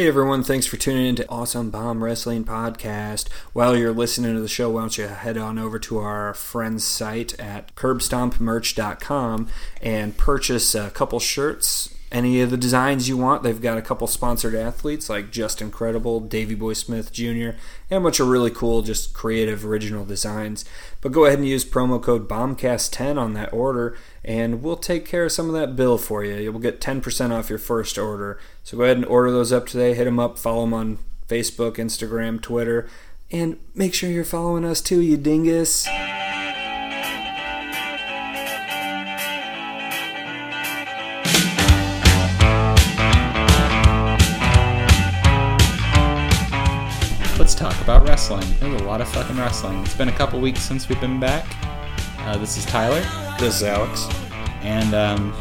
Hey everyone, thanks for tuning in to Awesome Bomb Wrestling Podcast. While you're listening to the show, why don't you head on over to our friend's site at curbstompmerch.com and purchase a couple shirts, any of the designs you want. They've got a couple sponsored athletes like Just Incredible, Davy Boy Smith Jr., and a bunch of really cool, just creative, original designs. But go ahead and use promo code BOMBCAST10 on that order, and we'll take care of some of that bill for you. You'll get 10% off your first order. So go ahead and order those up today. Hit them up, follow them on Facebook, Instagram, Twitter, and make sure you're following us too, you dingus. Wrestling. There's a lot of fucking wrestling. It's been a couple weeks since we've been back. Uh, this is Tyler, This is Alex. and um,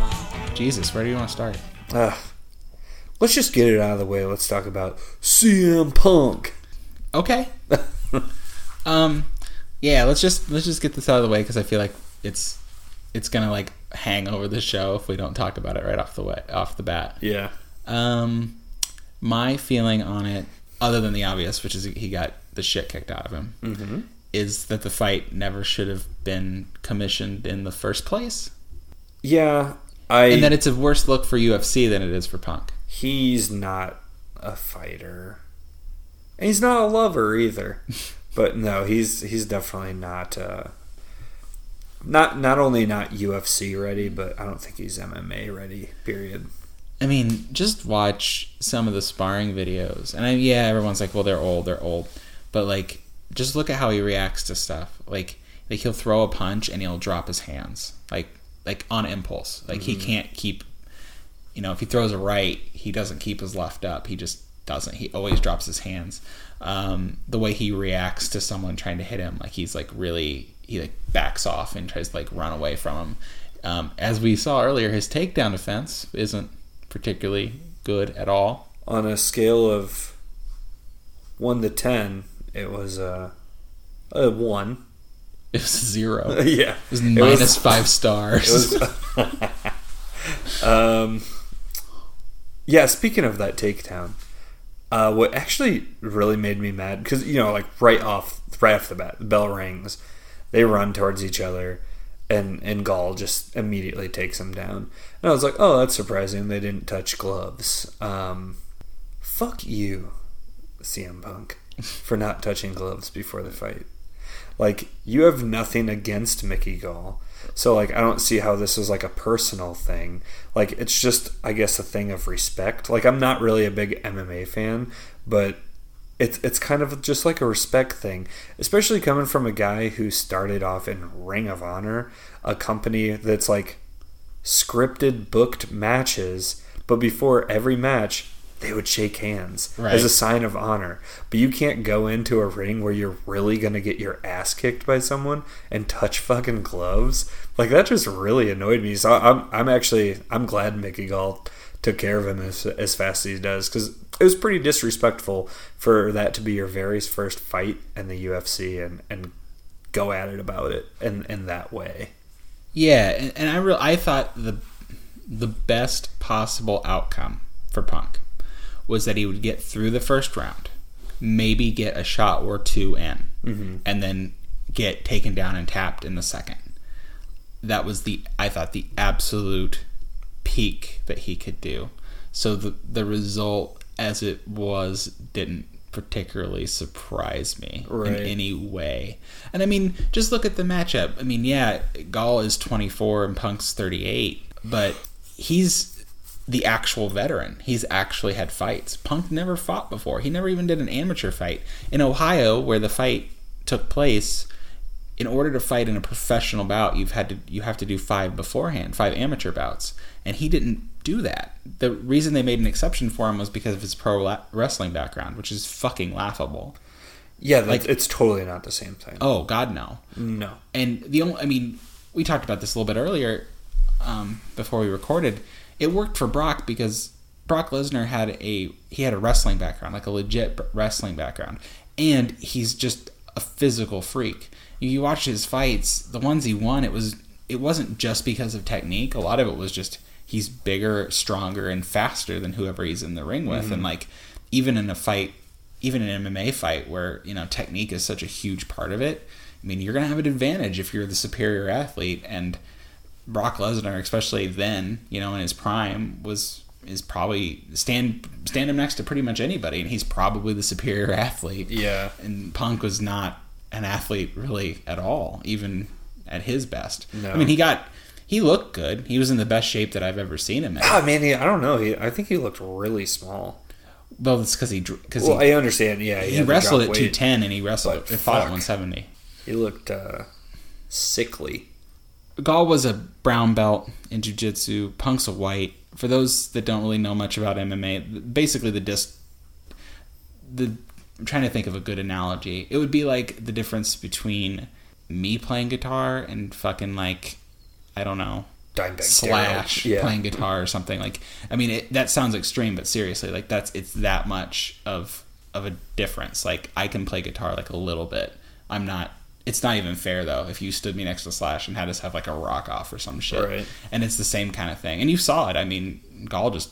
Jesus, where do you want to start? Uh, let's just get it out of the way. Let's talk about CM Punk. Okay. um, yeah, let's just let's just get this out of the way because I feel like it's it's gonna like hang over the show if we don't talk about it right off the way off the bat. Yeah. Um, my feeling on it, other than the obvious, which is he got the shit kicked out of him, Mm-hmm. is that the fight never should have been commissioned in the first place, Yeah, I. and that it's a worse look for UFC than it is for Punk. he's not a fighter. And he's not a lover either. but no, he's he's definitely not uh not not only not UFC ready, but I don't think he's MMA ready, period. I mean, just watch some of the sparring videos, and I, yeah, everyone's like, "Well, they're old, they're old," but like, just look at how he reacts to stuff. Like, like he'll throw a punch and he'll drop his hands, like, like on impulse. Like he can't keep, you know, if he throws a right, he doesn't keep his left up. He just doesn't. He always drops his hands. Um, the way he reacts to someone trying to hit him, like he's like really, he like backs off and tries to like run away from him. Um, as we saw earlier, his takedown defense isn't particularly good at all. On a scale of one to ten, it was uh, a one. It was a zero. It yeah. was It was- five stars. Was. um, yeah. Speaking of that takedown, uh, what actually really made me mad because you know, like right off, right off the bat, the bell rings, they run towards each other, and and Gall just immediately takes him down. And I was like, oh, that's surprising. They didn't touch gloves. Um, fuck you, CM Punk, for not touching gloves before the fight. Like you have nothing against Mickey Gall. So like I don't see how this is like a personal thing. Like it's just I guess a thing of respect. Like I'm not really a big MMA fan, but it's it's kind of just like a respect thing, especially coming from a guy who started off in Ring of Honor, a company that's like scripted booked matches, but before every match they would shake hands Right. as a sign of honor. But you can't go into a ring where you're really going to get your ass kicked by someone and touch fucking gloves. Like that just really annoyed me. So I'm I'm actually I'm glad Mickey Gall took care of him as, as fast as he does cuz it was pretty disrespectful for that to be your very first fight in the UFC and and go at it about it in in that way. yeah, and, and I real I thought the the best possible outcome for Punk was that he would get through the first round, maybe get a shot or two in, mm-hmm. and then get taken down and tapped in the second. That was the I thought the absolute peak that he could do. So the the result as it was didn't particularly surprise me Right. in any way. And I mean, just look at the matchup. I mean, yeah, Gall is 24 and Punk's 38, but he's the actual veteran. He's actually had fights. Punk never fought before. He never even did an amateur fight. In Ohio, where the fight took place, in order to fight in a professional bout, you've had to you have to do five beforehand, five amateur bouts, and he didn't do that. The reason they made an exception for him was because of his pro la- wrestling background, which is fucking laughable. Yeah, like it's totally not the same thing. Oh God, no. No. And the only, I mean, we talked about this a little bit earlier um, before we recorded. It worked for Brock because Brock Lesnar had a he had a wrestling background, like a legit wrestling background, and he's just a physical freak. You watch his fights, the ones he won, it was it wasn't just because of technique. A lot of it was just he's bigger, stronger, and faster than whoever he's in the ring with, mm-hmm. and like even in a fight, even in an MMA fight where you know technique is such a huge part of it. I mean, you're gonna have an advantage if you're the superior athlete, and Brock Lesnar, especially then, you know, in his prime, was is probably stand stand him next to pretty much anybody, and he's probably the superior athlete. Yeah. And Punk was not an athlete really at all, even at his best. No. I mean, he got he looked good. He was in the best shape that I've ever seen him in. Ah, man, he, I don't know. He, I think he looked really small. Well, it's because he because Well, I understand. Yeah, he to wrestled at two ten and he wrestled he fought at one seventy. He looked uh, sickly. Gall was a brown belt in jiu-jitsu. Punk's a white. For those that don't really know much about MMA, basically the dis the I'm trying to think of a good analogy. It would be like the difference between me playing guitar and fucking like I don't know Dimebag slash Yeah. playing guitar or something like i mean it, that sounds extreme but seriously like that's it's that much of of a difference like i can play guitar like a little bit i'm not it's not even fair though if you stood me next to slash and had us have like a rock off or some shit Right. and it's the same kind of thing and you saw it i mean gall just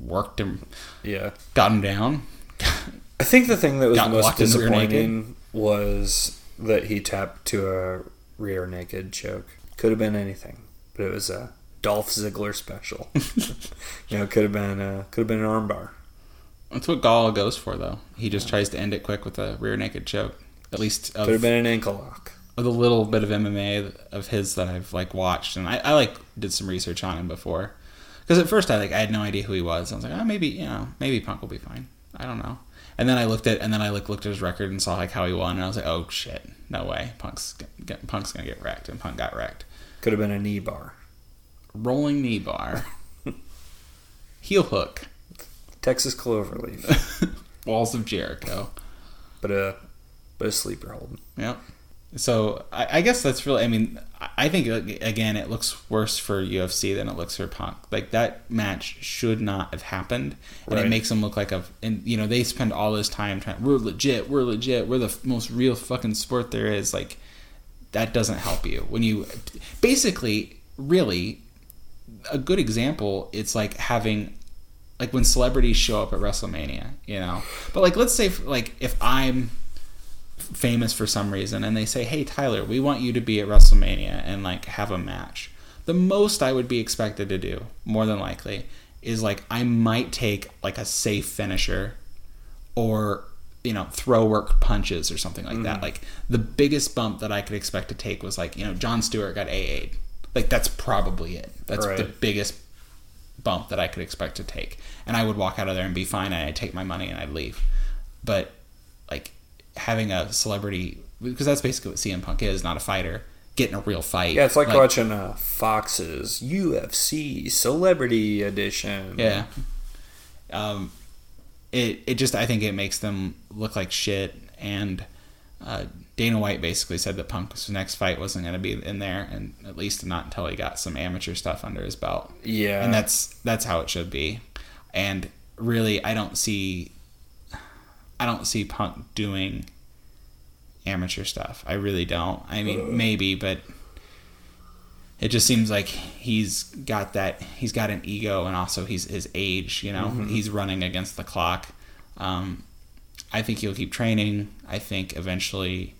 worked him Yeah. got him down I think the thing that was most walked in the rear disappointing was that he tapped to a rear naked choke. Could have been anything, but it was a Dolph Ziggler special. you know, could have been uh, could have been an armbar. that's what gall goes for though he just tries to end it quick with a rear naked choke at least of, Could have been an ankle lock. with a little bit of MMA of his that I've like watched, and I, I like did some research on him before. Because at first I like I had no idea who he was. I was like, oh, maybe you know, maybe Punk will be fine. I don't know. And then I looked at and then I like looked at his record and saw like how he won, and I was like, oh shit, no way, Punk's get, get, Punk's gonna get wrecked, and Punk got wrecked. Could have been a knee bar. Rolling knee bar, heel hook, Texas cloverleaf, walls of Jericho. but a but a sleeper hold. Yeah. So I, I guess that's really. I mean, I- think again, it looks worse for UFC than it looks for Punk. Like that match should not have happened, and Right. it makes them look like a. And you know, they spend all this time trying. We're legit. We're legit. We're the f- most real fucking sport there is. Like that doesn't help you when you basically really a good example. It's like having like when celebrities show up at WrestleMania, you know. But like, let's say like if I'm famous for some reason and they say, "Hey Tyler, we want you to be at WrestleMania and like have a match." The most I would be expected to do, more than likely, is like I might take like a safe finisher or you know, throw work punches or something like that. Mm-hmm. Like the biggest bump that I could expect to take was like, you know, Jon Stewart got AA'd. Like that's probably it. That's the biggest bump that I could expect to take. And I would walk out of there and be fine and I'd take my money and I'd leave. But like having a celebrity because that's basically what CM Punk is, not a fighter, getting a real fight. Yeah, it's like, watching uh, Fox's UFC Celebrity Edition. Yeah. Um, it it just I think it makes them look like shit. And uh, Dana White basically said that Punk's next fight wasn't going to be in there, and at least not until he got some amateur stuff under his belt. Yeah. And that's that's how it should be. And really, I don't see I don't see Punk doing amateur stuff. I really don't. I mean, maybe, but it just seems like he's got that he's got an ego and also he's his age you know? He's running against the clock. Um, i think he'll keep training. I think eventually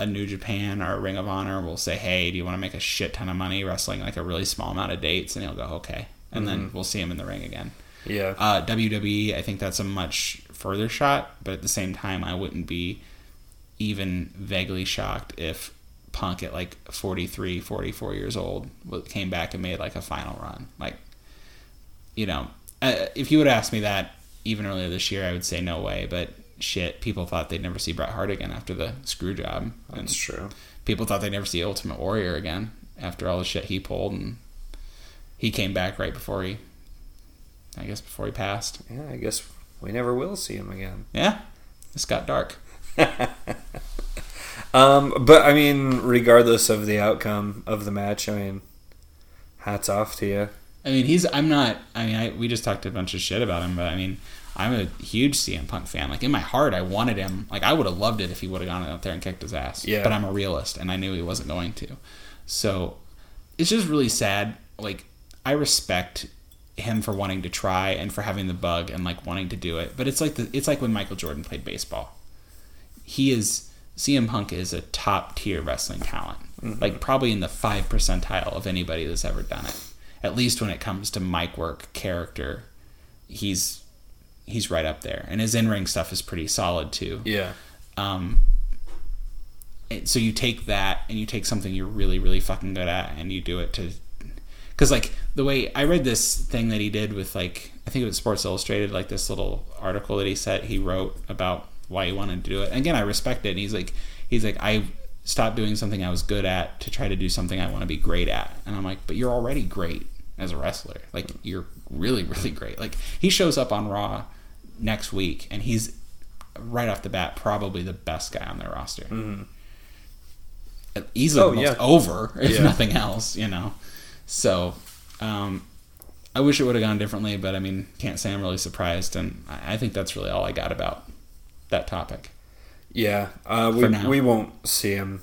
a new japan or a ring of honor will say hey do you want to make a shit ton of money wrestling like a really small amount of dates? And he'll go okay. And then we'll see him in the ring again. Yeah. uh, WWE, I think that's a much further shot, but at the same time, I wouldn't be even vaguely shocked if Punk at like 43, 44 years old came back and made like a final run. Like, you know, uh, if you would ask me that even earlier this year, I would say no way, but shit, people thought they'd never see Bret Hart again after the screw job. And That's true. people thought they'd never see Ultimate Warrior again after all the shit he pulled, and he came back right before he, I guess, before he passed. Yeah, I guess we never will see him again. Yeah, this got dark. Um, but I mean, regardless of the outcome of the match, I mean, hats off to you. I mean, he's. I'm not. I mean, I, we just talked a bunch of shit about him, but I mean, I'm a huge CM Punk fan. Like in my heart, I wanted him. Like I would have loved it if he would have gone out there and kicked his ass. Yeah. But I'm a realist, and I knew he wasn't going to. So it's just really sad. Like I respect him for wanting to try and for having the bug and like wanting to do it. But it's like the it's like when Michael Jordan played baseball. He is CM Punk is a top tier wrestling talent. Like probably in the five percentile of anybody that's ever done it. At least when it comes to mic work, character, he's he's right up there. And his in ring stuff is pretty solid too. Yeah. Um, so you take that and you take something you're really really fucking good at and you do it to because like the way i read this thing that he did with like i think it was sports illustrated like this little article that he said he wrote about why he wanted to do it. And again i respect it. And he's like he's like i stopped doing something i was good at to try to do something i want to be great at. And i'm like but you're already great as a wrestler. Like you're really really great. Like he shows up on raw next week and he's right off the bat probably the best guy on their roster. Mm-hmm. Easily Oh, yeah. over if Yeah. nothing else you know so um i wish it would have gone differently but i mean can't say i'm really surprised and i, I think that's really all i got about that topic Yeah. Uh, we, we won't see him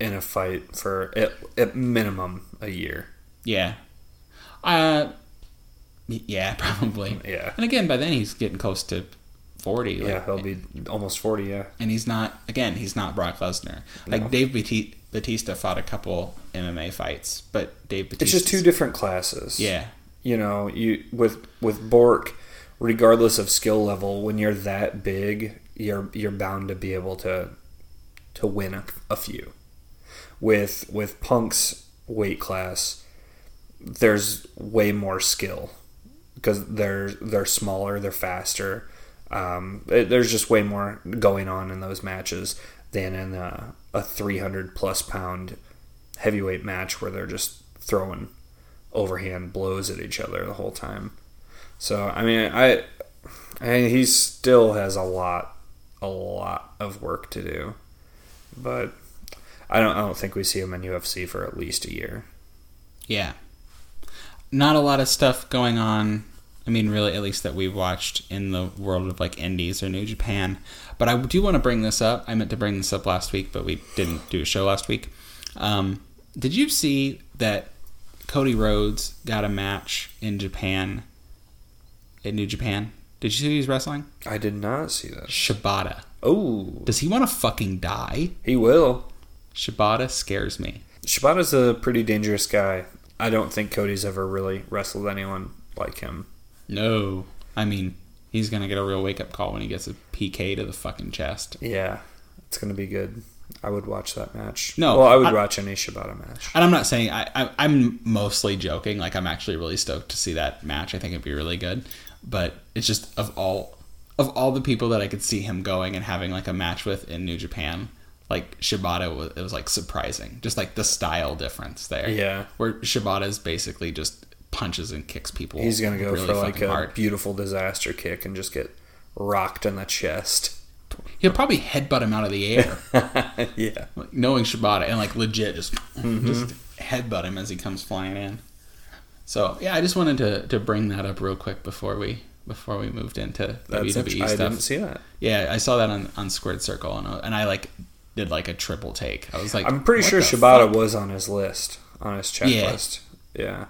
in a fight for at, at minimum a year. yeah uh yeah probably Yeah. and again by then he's getting close to 40 like, Yeah, he'll be almost 40, yeah. and he's not again he's not brock lesnar like No. dave Bati- batista fought a couple mma fights but dave batista It's just two different classes. yeah You know, you with with Brock, regardless of skill level, when you're that big, you're you're bound to be able to to win a, a few. With with Punk's weight class, there's way more skill because they're they're smaller, they're faster. Um, it- there's just way more going on in those matches than in a, a 300 plus pound heavyweight match where they're just throwing overhand blows at each other the whole time. So I mean, I, mean, he still has a lot, a lot of work to do, but I don't, I don't think we see him in UFC for at least a year. Yeah. Not a lot of stuff going on. I mean, really, at least that we've watched in the world of like indies or New Japan. But I do want to bring this up. I meant to bring this up last week, but we didn't do a show last week. Um, did you see that Cody Rhodes got a match in Japan, in New Japan? Did you see who he's wrestling? I did not see that. Shibata. Oh, Does he want to fucking die? he will. Shibata scares me. Shibata's a pretty dangerous guy. I don't think Cody's ever really wrestled anyone like him. No. I mean, he's going to get a real wake up call when he gets a PK to the fucking chest. Yeah, it's gonna be good. I would watch that match. No, well, I would I- watch any Shibata match. And I'm not saying I, I I'm mostly joking. Like I'm actually really stoked to see that match. I think it'd be really good. But it's just of all of all the people that I could see him going and having like a match with in New Japan, like Shibata was it was like surprising. Just like the style difference there. Yeah. Where Shibata is basically just punches and kicks people. He's gonna go really for like a hard. beautiful disaster kick and just get rocked in the chest. He'll probably headbutt him out of the air. yeah. like, knowing Shibata and like legit just Mm-hmm. just headbutt him as he comes flying in. So yeah, I just wanted to to bring that up real quick before we before we moved into That's WWE int- I stuff. didn't see that. Yeah, I saw that on on Squared Circle and I, and I like did like a triple take. I was like, I'm pretty sure Shibata fuck? was on his list, on his checklist. Yeah. Yeah,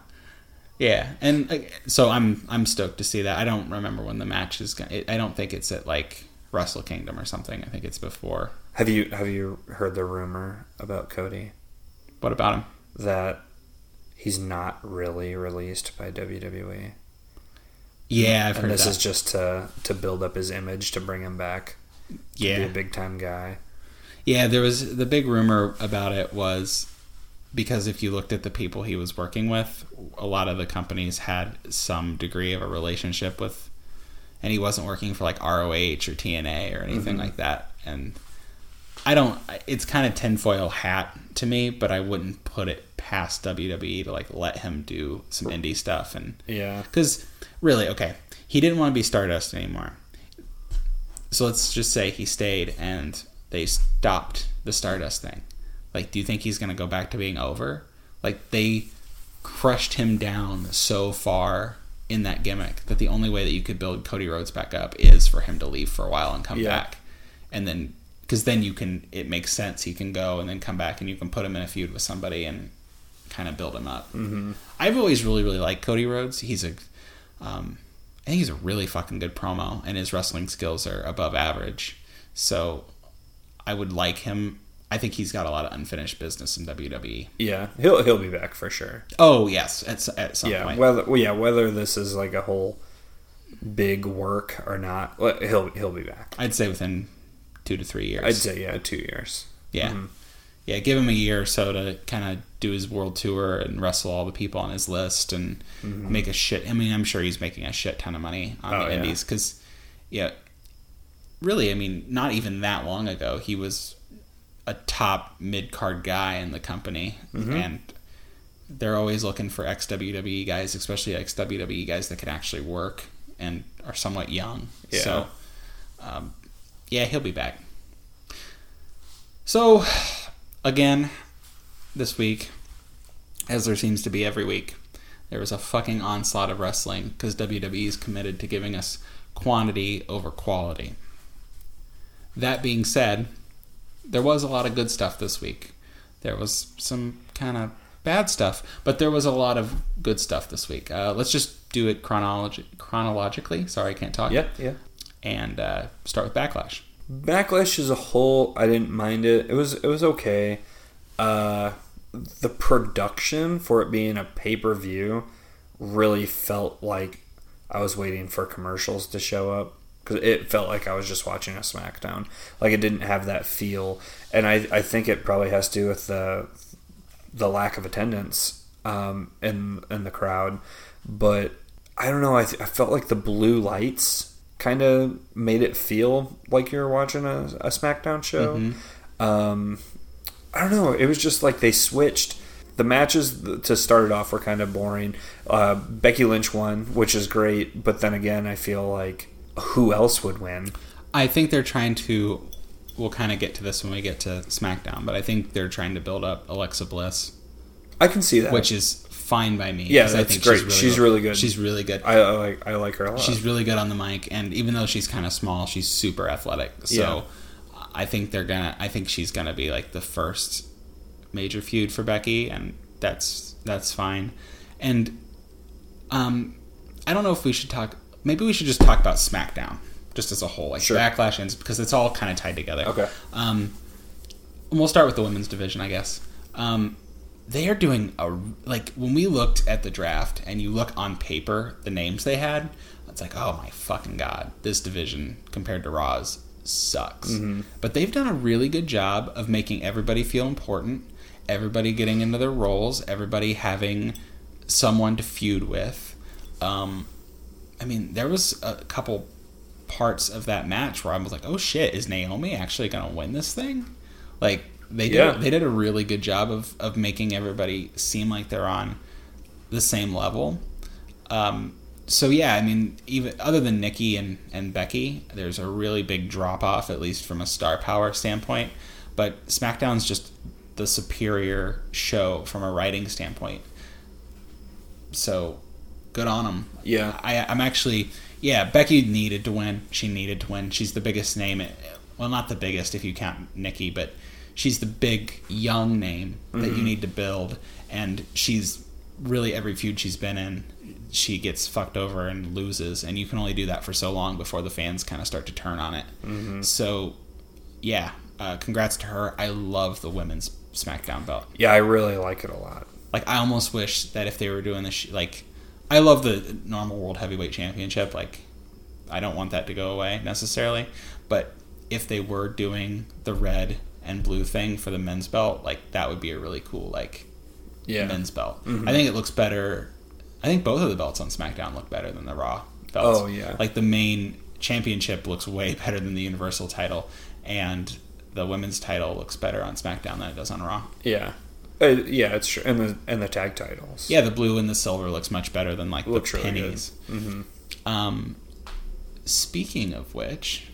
and uh, so I'm I'm stoked to see that. I don't remember when the match is. Gonna, I don't think it's at like Wrestle Kingdom or something. I think it's before. Have you have you heard the rumor about Cody What about him? that he's not really released by WWE? Yeah, I've and heard this that. is just to to build up his image to bring him back. To be yeah, a big time guy. Yeah, there was the big rumor about it was because if you looked at the people he was working with, a lot of the companies had some degree of a relationship with, and he wasn't working for like ROH or TNA or anything mm-hmm. like that. And I don't, it's kind of tinfoil hat to me, but I wouldn't put it past WWE to like let him do some indie stuff and Yeah. because really, okay, he didn't want to be Stardust anymore. So let's just say he stayed and they stopped the Stardust thing. Like, do you think he's going to go back to being over? Like, they crushed him down so far in that gimmick that the only way that you could build Cody Rhodes back up is for him to leave for a while and come Yeah. back. And then, because then you can, it makes sense. He can go and then come back and you can put him in a feud with somebody and kind of build him up. Mm-hmm. I've always really really liked Cody Rhodes. He's a, um, I think he's a really fucking good promo, and his wrestling skills are above average. So, I would like him. I think he's got a lot of unfinished business in WWE. Yeah, he'll he'll be back for sure. Oh yes, at, at some Yeah, point. whether well, yeah whether this is like a whole big work or not, he'll he'll be back. I'd say within two to three years. I'd say yeah, two years. Yeah. Mm-hmm. Yeah, give him a year or so to kind of do his world tour and wrestle all the people on his list and mm-hmm. make a shit. I mean, I'm sure he's making a shit ton of money on Oh, the indies because, yeah, really, I mean, not even that long ago, he was a top mid card guy in the company. And they're always looking for ex WWE guys, especially ex WWE guys that can actually work and are somewhat young. Yeah. So, um, yeah, he'll be back. So, again, this week, as there seems to be every week, there was a fucking onslaught of wrestling because WWE is committed to giving us quantity over quality. That being said, there was a lot of good stuff this week. There was some kind of bad stuff, but there was a lot of good stuff this week. Uh, let's just do it chronologi- chronologically. Sorry, I can't talk. Yeah, yeah. And uh, start with Backlash. Backlash as a whole, I didn't mind it. It was it was okay. Uh, the production for it being a pay per view really felt like I was waiting for commercials to show up because it felt like I was just watching a SmackDown. Like it didn't have that feel, and I I think it probably has to do with the the lack of attendance um, in in the crowd. But I don't know. I, th- I felt like the blue lights kind of made it feel like you're watching a, a SmackDown show. Um, I don't know. It was just like they switched. The matches to start it off were kind of boring. Uh, Becky Lynch won, which is great, but then again, I feel like who else would win? I think they're trying to. We'll kind of get to this when we get to SmackDown, but I think they're trying to build up Alexa Bliss, I can see that. which is fine by me. Yeah, that's great. She's really good. She's really good. I, I like. I like her a lot. She's really good on the mic, and even though she's kind of small, she's super athletic. So I think they're gonna. I think she's gonna be like the first major feud for Becky, and that's that's fine. And um, I don't know if we should talk. Maybe we should just talk about SmackDown just as a whole, like Sure. Backlash ends because it's all kind of tied together. Okay. Um, and we'll start with the women's division, I guess. Um, they are doing a like when we looked at the draft and you look on paper the names they had, it's like oh my fucking god, this division compared to Raw's sucks. But they've done a really good job of making everybody feel important, everybody getting into their roles, everybody having someone to feud with. Um, I mean, there was a couple parts of that match where I was like, "Oh shit, is Naomi actually gonna win this thing?" Like they did, Yeah. they did a really good job of of making everybody seem like they're on the same level. Um, so yeah, I mean, even other than Nikki and and Becky, there's a really big drop off, at least from a star power standpoint. But SmackDown's just the superior show from a writing standpoint. So, good on them. Yeah. I, I'm actually, yeah. Becky needed to win. She needed to win. She's the biggest name. Eh, well, not the biggest if you count Nikki, but she's the big young name that you mm-hmm. need to build. And she's really every feud she's been in, she gets fucked over and loses. And you can only do that for so long before the fans kind of start to turn on it. Mm-hmm. So, yeah. Uh, congrats to her. I love the women's SmackDown belt yeah, I really like it a lot. like I almost wish that if they were doing this, like I love the normal world heavyweight championship. Like I don't want that to go away necessarily, but if they were doing the red and blue thing for the men's belt, like that would be a really cool like Yeah. men's belt. Mm-hmm. I think it looks better. I think both of the belts on SmackDown look better than the Raw belts. Oh, yeah. like the main championship looks way better than the Universal title, and the women's title looks better on SmackDown than it does on Raw. Yeah. Uh, yeah, it's true. And the and the tag titles. Yeah, the blue and the silver looks much better than like Looks the really pennies. Um, speaking of which,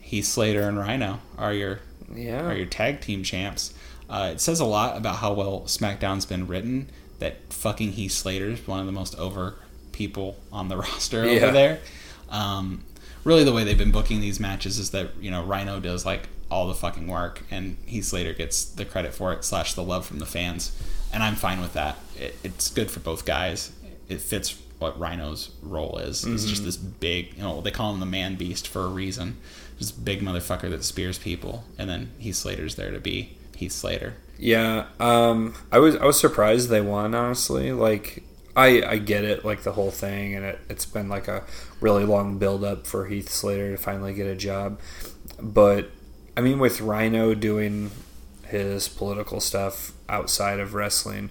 Heath Slater and Rhino are your Yeah. are your tag team champs. Uh, it says a lot about how well SmackDown's been written. That fucking Heath Slater's one of the most over people on the roster Yeah. over there. Um, really the way they've been booking these matches is that you know Rhino does like all the fucking work, and Heath Slater gets the credit for it slash the love from the fans, and I'm fine with that. It, it's good for both guys. It fits what Rhino's role is. It's just this big, you know, they call him the man beast for a reason. This big motherfucker that spears people, and then Heath Slater's there to be Heath Slater. Yeah, um, I was I was surprised they won. Honestly, like I I get it, like the whole thing, and it, it's been like a really long build up for Heath Slater to finally get a job. But I mean, with Rhino doing his political stuff outside of wrestling,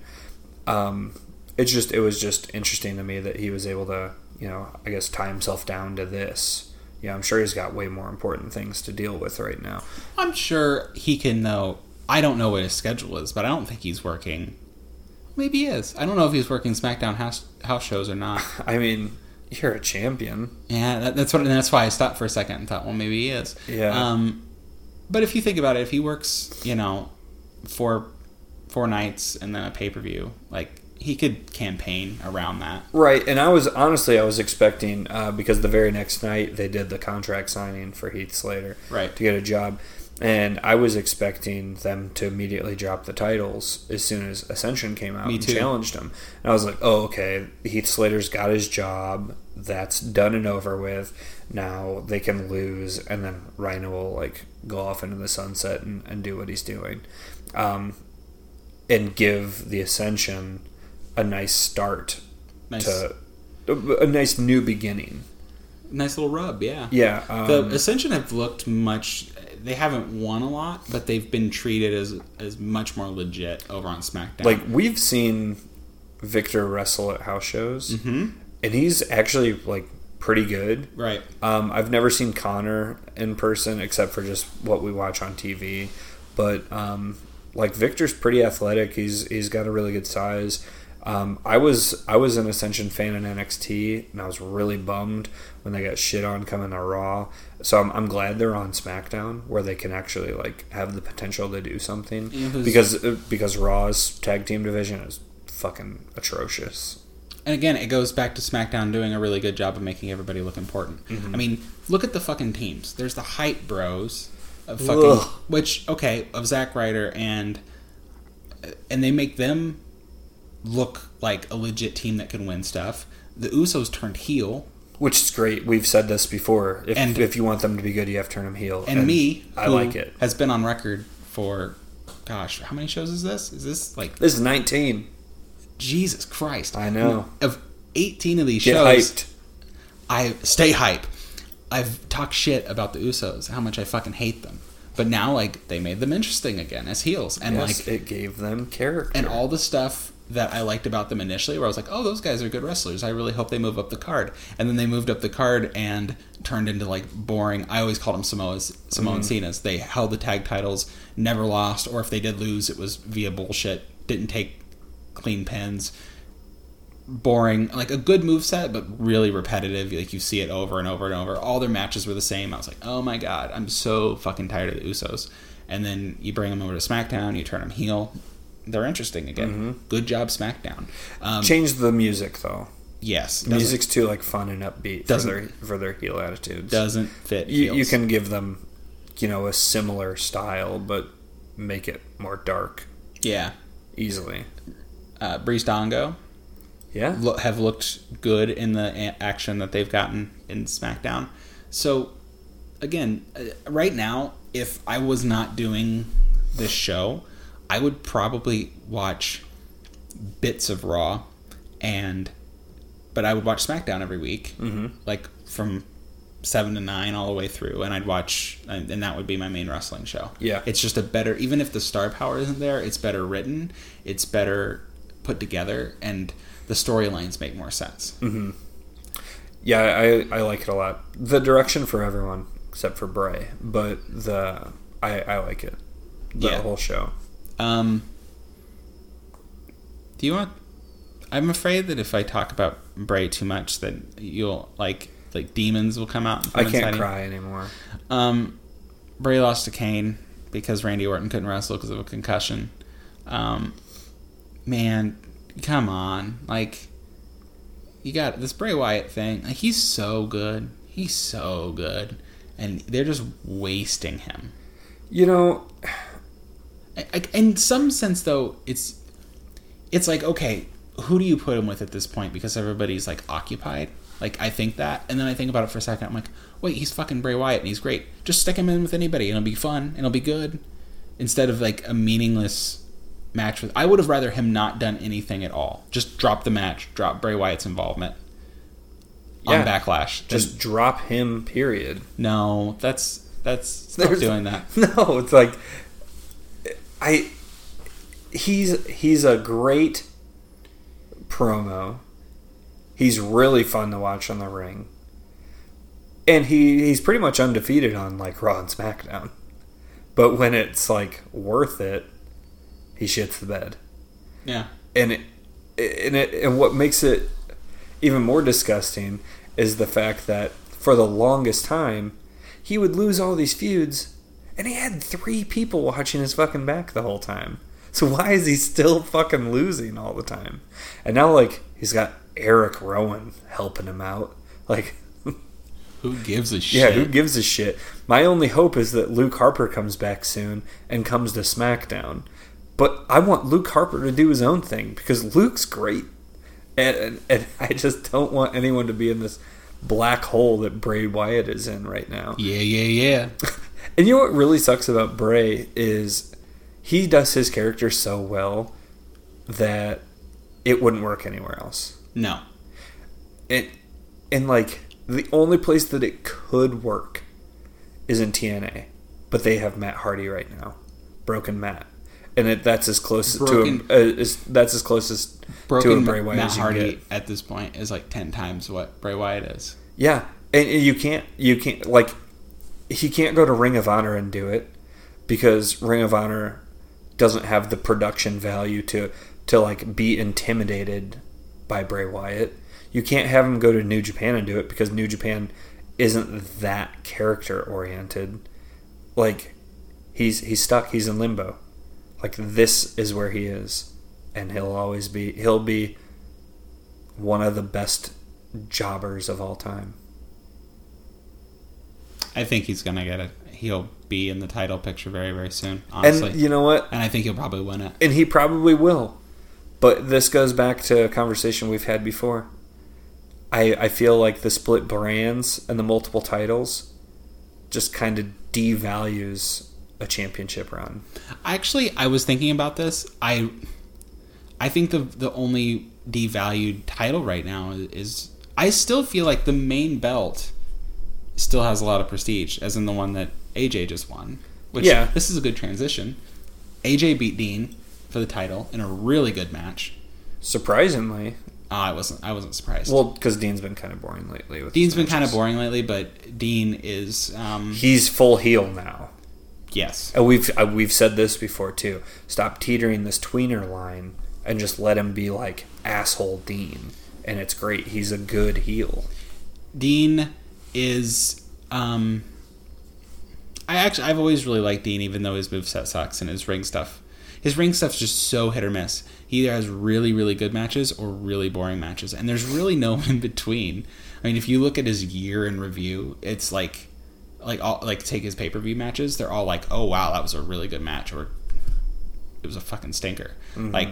um, it's just it was just interesting to me that he was able to, you know, I guess tie himself down to this. Yeah, I'm sure he's got way more important things to deal with right now. I'm sure he can know. I don't know what his schedule is, but I don't think he's working. Maybe he is. I don't know if he's working SmackDown house house shows or not. I mean, you're a champion. Yeah, that, that's what. And that's why I stopped for a second and thought, well, maybe he is. Yeah. Um, but if you think about it, if he works, you know, four four nights and then a pay per view, like he could campaign around that. Right, and I was honestly I was expecting uh, because the very next night they did the contract signing for Heath Slater, Right. to get a job, and I was expecting them to immediately drop the titles as soon as Ascension came out and challenged him. And I was like, oh okay, Heath Slater's got his job, that's done and over with. Now they can lose, and then Rhino will like go off into the sunset and, and do what he's doing, um, and give the Ascension a nice start Nice, to a, a nice new beginning. nice little rub. Yeah. Yeah, um, the Ascension have looked much. They haven't won a lot, but they've been treated as as much more legit over on SmackDown. like we've seen Victor wrestle at house shows, Mhm. and he's actually like pretty good. right. Um, I've never seen Connor in person except for just what we watch on TV, but um, like Victor's pretty athletic. He's he's got a really good size. Um, I was I was an Ascension fan in NXT, and I was really bummed when they got shit on coming to Raw. So I'm, I'm glad they're on SmackDown, where they can actually like have the potential to do something. Because uh, because Raw's tag team division is fucking atrocious. And again, it goes back to SmackDown doing a really good job of making everybody look important. Mm-hmm. I mean, look at the fucking teams. There's the hype bros of fucking Ugh. which okay of Zack Ryder and uh, and they make them look like a legit team that can win stuff. The Usos turned heel, Which is great. We've said this before. If, And- if you want them to be good, you have to turn them heel. and, me, I like it. has been on record for gosh, how many shows is this? Is this like This is 19. Jesus Christ? I know. Of 18 of these Get shows, hyped. I stay hype. I've talked shit about the Usos, how much I fucking hate them. But now, like, they made them interesting again as heels, and yes, like, it gave them character. and all the stuff that I liked about them initially, where I was like, oh, those guys are good wrestlers. I really hope they move up the card. And then they moved up the card and turned into like boring. I always called them Samoa's, Samoa and mm-hmm. Cena's. They held the tag titles, never lost, or if they did lose, it was via bullshit. Didn't take clean pins. Boring, like a good move set, but really repetitive. Like you see it over and over and over. All their matches were the same. I was like, oh my god, I'm so fucking tired of the Usos. And then you bring them over to SmackDown, you turn them heel. They're interesting again. Good job, SmackDown. Um, Change the music though. yes, The music's too like fun and upbeat for their for their heel attitudes. doesn't fit. you, you can give them, you know, a similar style, but make it more dark yeah. easily. Uh, Breezango Yeah. lo- have looked good in the a- action that they've gotten in SmackDown. So, again, uh, right now, if I was not doing this show, I would probably watch bits of Raw, and but I would watch SmackDown every week, mm-hmm. like from seven to nine all the way through, and I'd watch, and and that would be my main wrestling show. Yeah. it's just a better, even if the star power isn't there, it's better written, it's better put together, and the storylines make more sense. Yeah, I, I like it a lot. The direction for everyone except for Bray, but the I, I like it. The Yeah. whole show. Um, do you want? I'm afraid that if I talk about Bray too much, that you'll like like demons will come out. And I can't cry anymore. Um, Bray lost to Kane because Randy Orton couldn't wrestle because of a concussion. Um, man, come on, like you got this Bray Wyatt thing. Like he's so good. He's so good, and they're just wasting him. You know, I, I, in some sense, though, it's it's like okay, who do you put him with at this point? Because everybody's like occupied. Like I think that, and then I think about it for a second. I'm like, wait, he's fucking Bray Wyatt, and he's great. Just stick him in with anybody, and it'll be fun, and it'll be good. Instead of like a meaningless match with, I would have rather him not done anything at all. Just drop the match, drop Bray Wyatt's involvement on Yeah. Backlash. just drop him. Period. no, that's that's stop doing that. No, it's like I. He's he's a great promo. He's really fun to watch on the ring, and he he's pretty much undefeated on like Raw and SmackDown. But when it's like worth it, he shits the bed, Yeah, and it and it and what makes it even more disgusting is the fact that for the longest time he would lose all these feuds and he had three people watching his fucking back the whole time. So why is he still fucking losing all the time? And now like he's got Eric Rowan helping him out. Like who gives a shit? yeah, who gives a shit? My only hope is that Luke Harper comes back soon and comes to SmackDown. But I want Luke Harper to do his own thing because Luke's great. And, and, and I just don't want anyone to be in this black hole that Bray Wyatt is in right now. yeah, yeah, yeah. And you know what really sucks about Bray is he does his character so well that it wouldn't work anywhere else. No, And and like the only place that it could work is in TNA, but they have Matt Hardy right now, Broken Matt, and it, that's as close to Broken- him uh, is that's as closest to a Bray Wyatt Matt as you Hardy get. at this point is like ten times what Bray Wyatt is. Yeah, and and you can't you can't like he can't go to Ring of Honor and do it because Ring of Honor doesn't have the production value to to like be intimidated by Bray Wyatt. You can't have him go to New Japan and do it because New Japan isn't that character oriented. Like he's he's stuck, he's in limbo. Like this is where he is and he'll always be he'll be one of the best jobbers of all time. I think he's gonna get it. He'll be in the title picture very, very soon. Honestly, And you know what? and I think he'll probably win it. And he probably will. But this goes back to a conversation we've had before. I I feel like the split brands and the multiple titles just kind of devalues a championship run. Actually, I was thinking about this. I, I think the the only devalued title right now is, I still feel like the main belt still has a lot of prestige, as in the one that AJ just won. Which Yeah. this is a good transition. AJ beat Dean for the title in a really good match. Surprisingly, Uh, I wasn't I wasn't surprised. well, because Dean's been kind of boring lately. With Dean's been kind of boring lately, but Dean is um, He's full heel now, yes. and we've uh, we've said this before too. Stop teetering this tweener line and just let him be like asshole Dean, and it's great. He's a good heel. Dean is um I actually I've always really liked Dean even though his moveset sucks and his ring stuff. His ring stuff's just so hit or miss. He either has really, really good matches or really boring matches. And there's really no in between. I mean, if you look at his year in review, it's like like all like take his pay per view matches, they're all like, Oh wow, that was a really good match or it was a fucking stinker. Like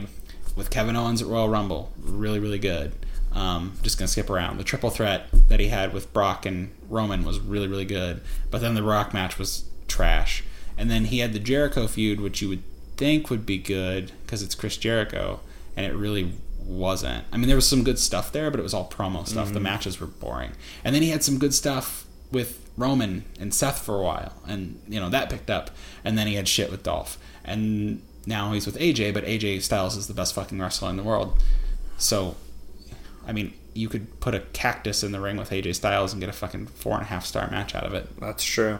with Kevin Owens at Royal Rumble, really, really good. Um, just gonna skip around. The triple threat that he had with Brock and Roman was really, really good. But then the Rock match was trash. And then he had the Jericho feud, which you would think would be good because it's Chris Jericho, and it really wasn't. I mean, there was some good stuff there, but it was all promo stuff. The matches were boring. And then he had some good stuff with Roman and Seth for a while, and you know that picked up. And then he had shit with Dolph, and now he's with AJ. But AJ Styles is the best fucking wrestler in the world. So, I mean, you could put a cactus in the ring with AJ Styles and get a fucking four and a half star match out of it. That's true.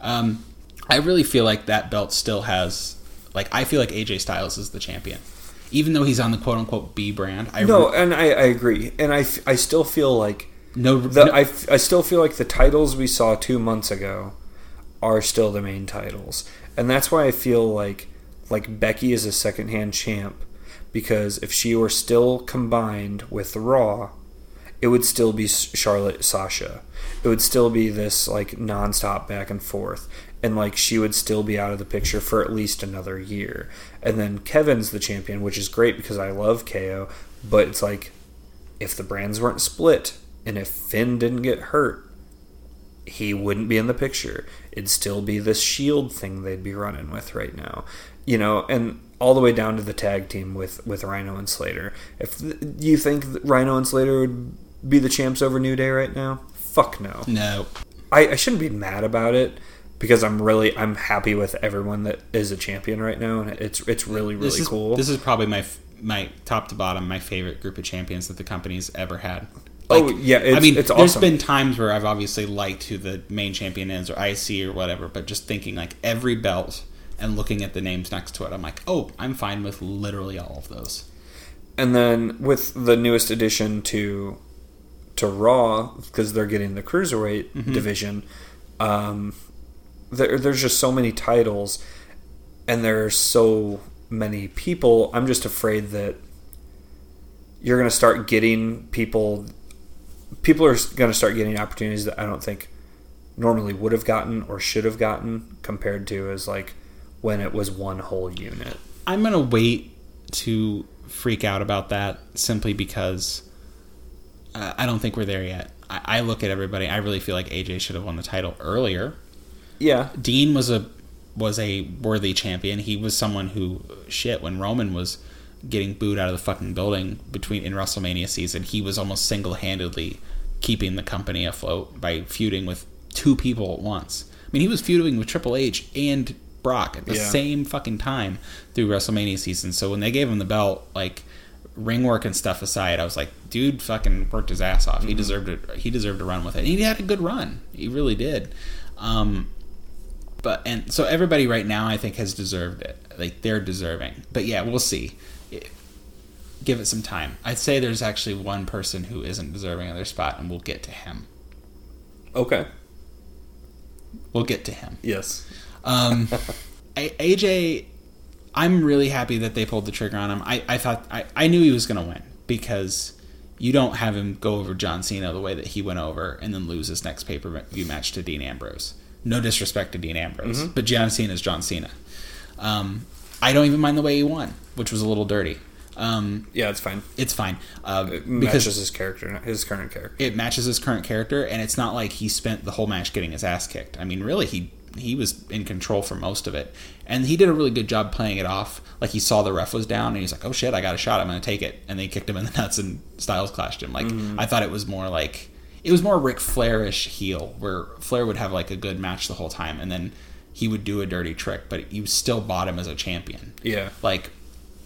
Um, I really feel like that belt still has, like, I feel like AJ Styles is the champion, even though he's on the quote unquote B brand. I No, re- and I, I agree, and I, I still feel like no, the, no- I, I still feel like the titles we saw two months ago are still the main titles, and that's why I feel like like Becky is a secondhand champ because if she were still combined with Raw, it would still be Charlotte Sasha. It would still be this like nonstop back and forth. And like she would still be out of the picture for at least another year. And then Kevin's the champion, which is great because I love KO, but it's like if the brands weren't split and if Finn didn't get hurt, he wouldn't be in the picture. It'd still be this shield thing they'd be running with right now. You know, and all the way down to the tag team with with Rhino and Slater. If th- you think Rhino and Slater would be the champs over New Day right now, fuck no. No. I, I shouldn't be mad about it because I'm really I'm happy with everyone that is a champion right now, and it's it's really really this is, cool. This is probably my my top to bottom my favorite group of champions that the company's ever had. Oh yeah, it's, I mean, it's there's awesome. been times where I've obviously liked who the main champion is or IC or whatever, but just thinking like every belt and looking at the names next to it, I'm like, oh, I'm fine with literally all of those. and then with the newest addition to to Raw because they're getting the cruiserweight Mm-hmm. division. Um, there, there's just so many titles, and there are so many people. I'm just afraid that you're going to start getting people. People are going to start getting opportunities that I don't think normally would have gotten or should have gotten compared to as like when it was one whole unit. I'm gonna wait to freak out about that simply because uh, I don't think we're there yet. I, I look at everybody. I really feel like AJ should have won the title earlier. Yeah, Dean was a was a worthy champion. He was someone who shit when Roman was getting booed out of the fucking building between in WrestleMania season. He was almost single handedly keeping the company afloat by feuding with two people at once. I mean, he was feuding with Triple H and Brock at the Yeah. same fucking time through WrestleMania season. So when they gave him the belt, like ring work and stuff aside, I was like, dude, fucking worked his ass off. He deserved it. He deserved to run with it. And he had a good run. He really did. Um, but and so everybody right now I think has deserved it. Like they're deserving. But yeah, we'll see. It- give it some time. I'd say there's actually one person who isn't deserving of their spot, and we'll get to him. okay. We'll get to him. Yes. Um, AJ, I'm really happy that they pulled the trigger on him. I, I thought I, I knew he was going to win because you don't have him go over John Cena the way that he went over and then lose his next pay per view match to Dean Ambrose. No disrespect to Dean Ambrose, but John Cena is John Cena. Um, I don't even mind the way he won, which was a little dirty. Um, Yeah, it's fine. it's fine uh, It because matches his character, his current character. it matches his current character, and it's not like he spent the whole match getting his ass kicked. I mean, really, he he was in control for most of it, and he did a really good job playing it off. Like he saw the ref was down, and he's like, "Oh shit, I got a shot. I'm gonna take it." And they kicked him in the nuts, and Styles clashed him. Like I thought it was more like it was more Ric Flairish heel, where Flair would have like a good match the whole time, and then he would do a dirty trick, but you still bought him as a champion Yeah. like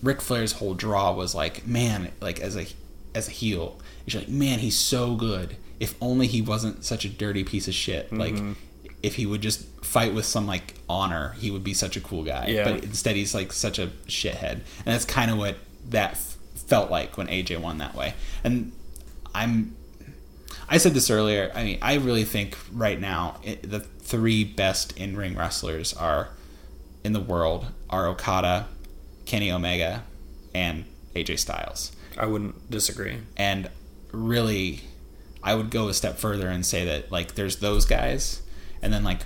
Ric Flair's whole draw was like, man, like as a as a heel, you're like, man, he's so good. If only he wasn't such a dirty piece of shit. Like, mm-hmm. if he would just fight with some like honor, he would be such a cool guy. Yeah. But instead, he's like such a shithead, and that's kind of what that f- felt like when AJ won that way. And I'm I said this earlier. I mean, I really think right now it, the three best in ring wrestlers are in the world are Okada, Kenny Omega, and AJ Styles. I wouldn't disagree. And really, I would go a step further and say that like there's those guys, and then like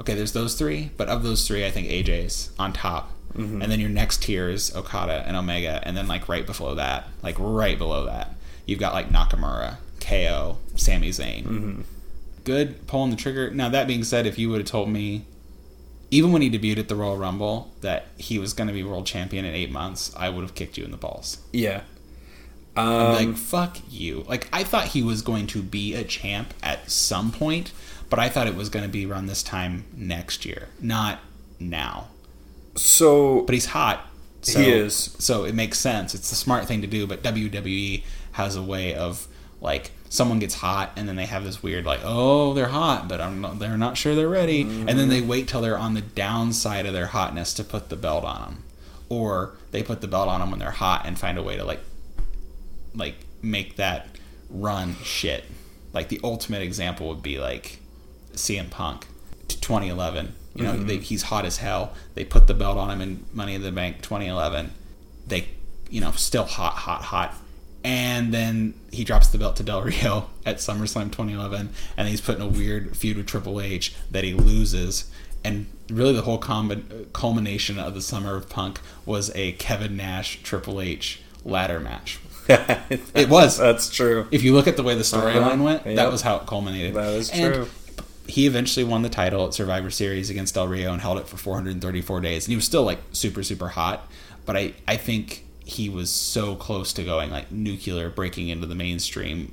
okay, there's those three, but of those three, I think AJ's on top. Mm-hmm. And then your next tier is Okada and Omega, and then like right below that, like right below that, you've got like Nakamura, KO, Sami Zayn. Mm-hmm. Good pulling the trigger. Now that being said, if you would have told me, even when he debuted at the Royal Rumble, that he was going to be world champion in eight months, I would have kicked you in the balls. Yeah. Um, like fuck you. Like I thought he was going to be a champ at some point, but I thought it was going to be around this time next year, not now. so But he's hot. So, He is. So it makes sense. It's the smart thing to do. But WWE has a way of like someone gets hot and then they have this weird like oh they're hot but I'm not, they're not sure they're ready and then they mm. wait till they're on the downside of their hotness to put the belt on them or they put the belt on them when they're hot and find a way to like like make that run shit. Like the ultimate example would be like CM Punk, t- 2011. You know, mm-hmm. they, he's hot as hell. They put the belt on him in Money in the Bank 2011. They, you know, still hot, hot, hot. And then he drops the belt to Del Rio at SummerSlam 2011, and he's put in a weird feud with Triple H that he loses. And really, the whole comb- culmination of the Summer of Punk was a Kevin Nash Triple H ladder match. It was. That's true. If you look at the way the storyline Uh-huh. went, Yep. that was how it culminated. That is And true. He eventually won the title at Survivor Series against Del Rio and held it for 434 days. And he was still like super, super hot. But I, I think he was so close to going like nuclear, breaking into the mainstream,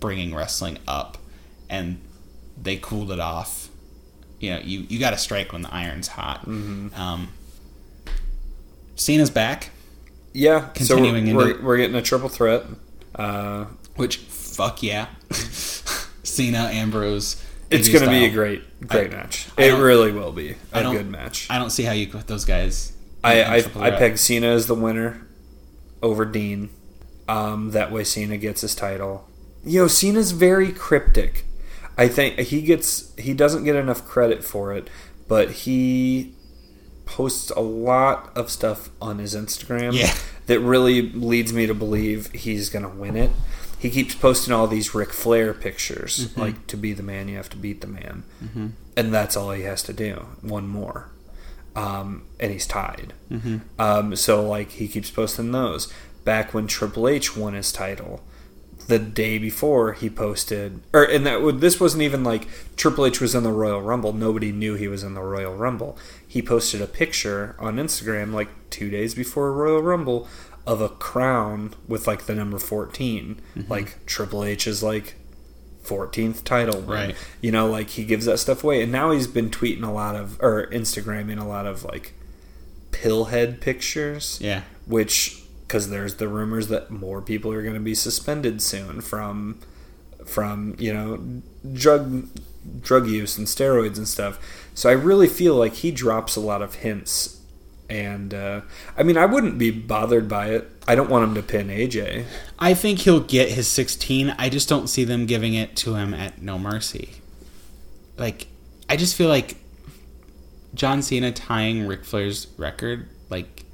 bringing wrestling up. And they cooled it off. You know, you, you got to strike when the iron's hot. Mm-hmm. Um, Cena's back, Yeah. Continuing so we're, into- we're, we're getting a triple threat. Uh, which, fuck yeah. Cena, Ambrose. it's going to be a great, great match. I It really will be a good match. I don't see how you put those guys. I I, I peg Cena as the winner over Dean. Um, that way Cena gets his title. You know, Cena's very cryptic. I think he gets he doesn't get enough credit for it, but he posts a lot of stuff on his Instagram Yeah. that really leads me to believe he's gonna win it. He keeps posting all these Ric Flair pictures, Mm-hmm. like to be the man, you have to beat the man, and that's all he has to do. One more, um, and he's tied. Mm-hmm. Um, so like he keeps posting those. Back when Triple H won his title, the day before he posted, or and that this wasn't even like Triple H was in the Royal Rumble. Nobody knew he was in the Royal Rumble. He posted a picture on Instagram like two days before Royal Rumble of a crown with like the number 14 Mm-hmm. like Triple H is like 14th title win. Right. you know like he gives that stuff away and now he's been tweeting a lot of or instagramming a lot of like pillhead pictures Yeah. which because there's the rumors that more people are going to be suspended soon from from you know drug drug use and steroids and stuff so i really feel like he drops a lot of hints and uh, i mean i wouldn't be bothered by it i don't want him to pin aj I think he'll get his 16. I just don't see them giving it to him at No Mercy. Like, I just feel like John Cena tying Ric Flair's record, like,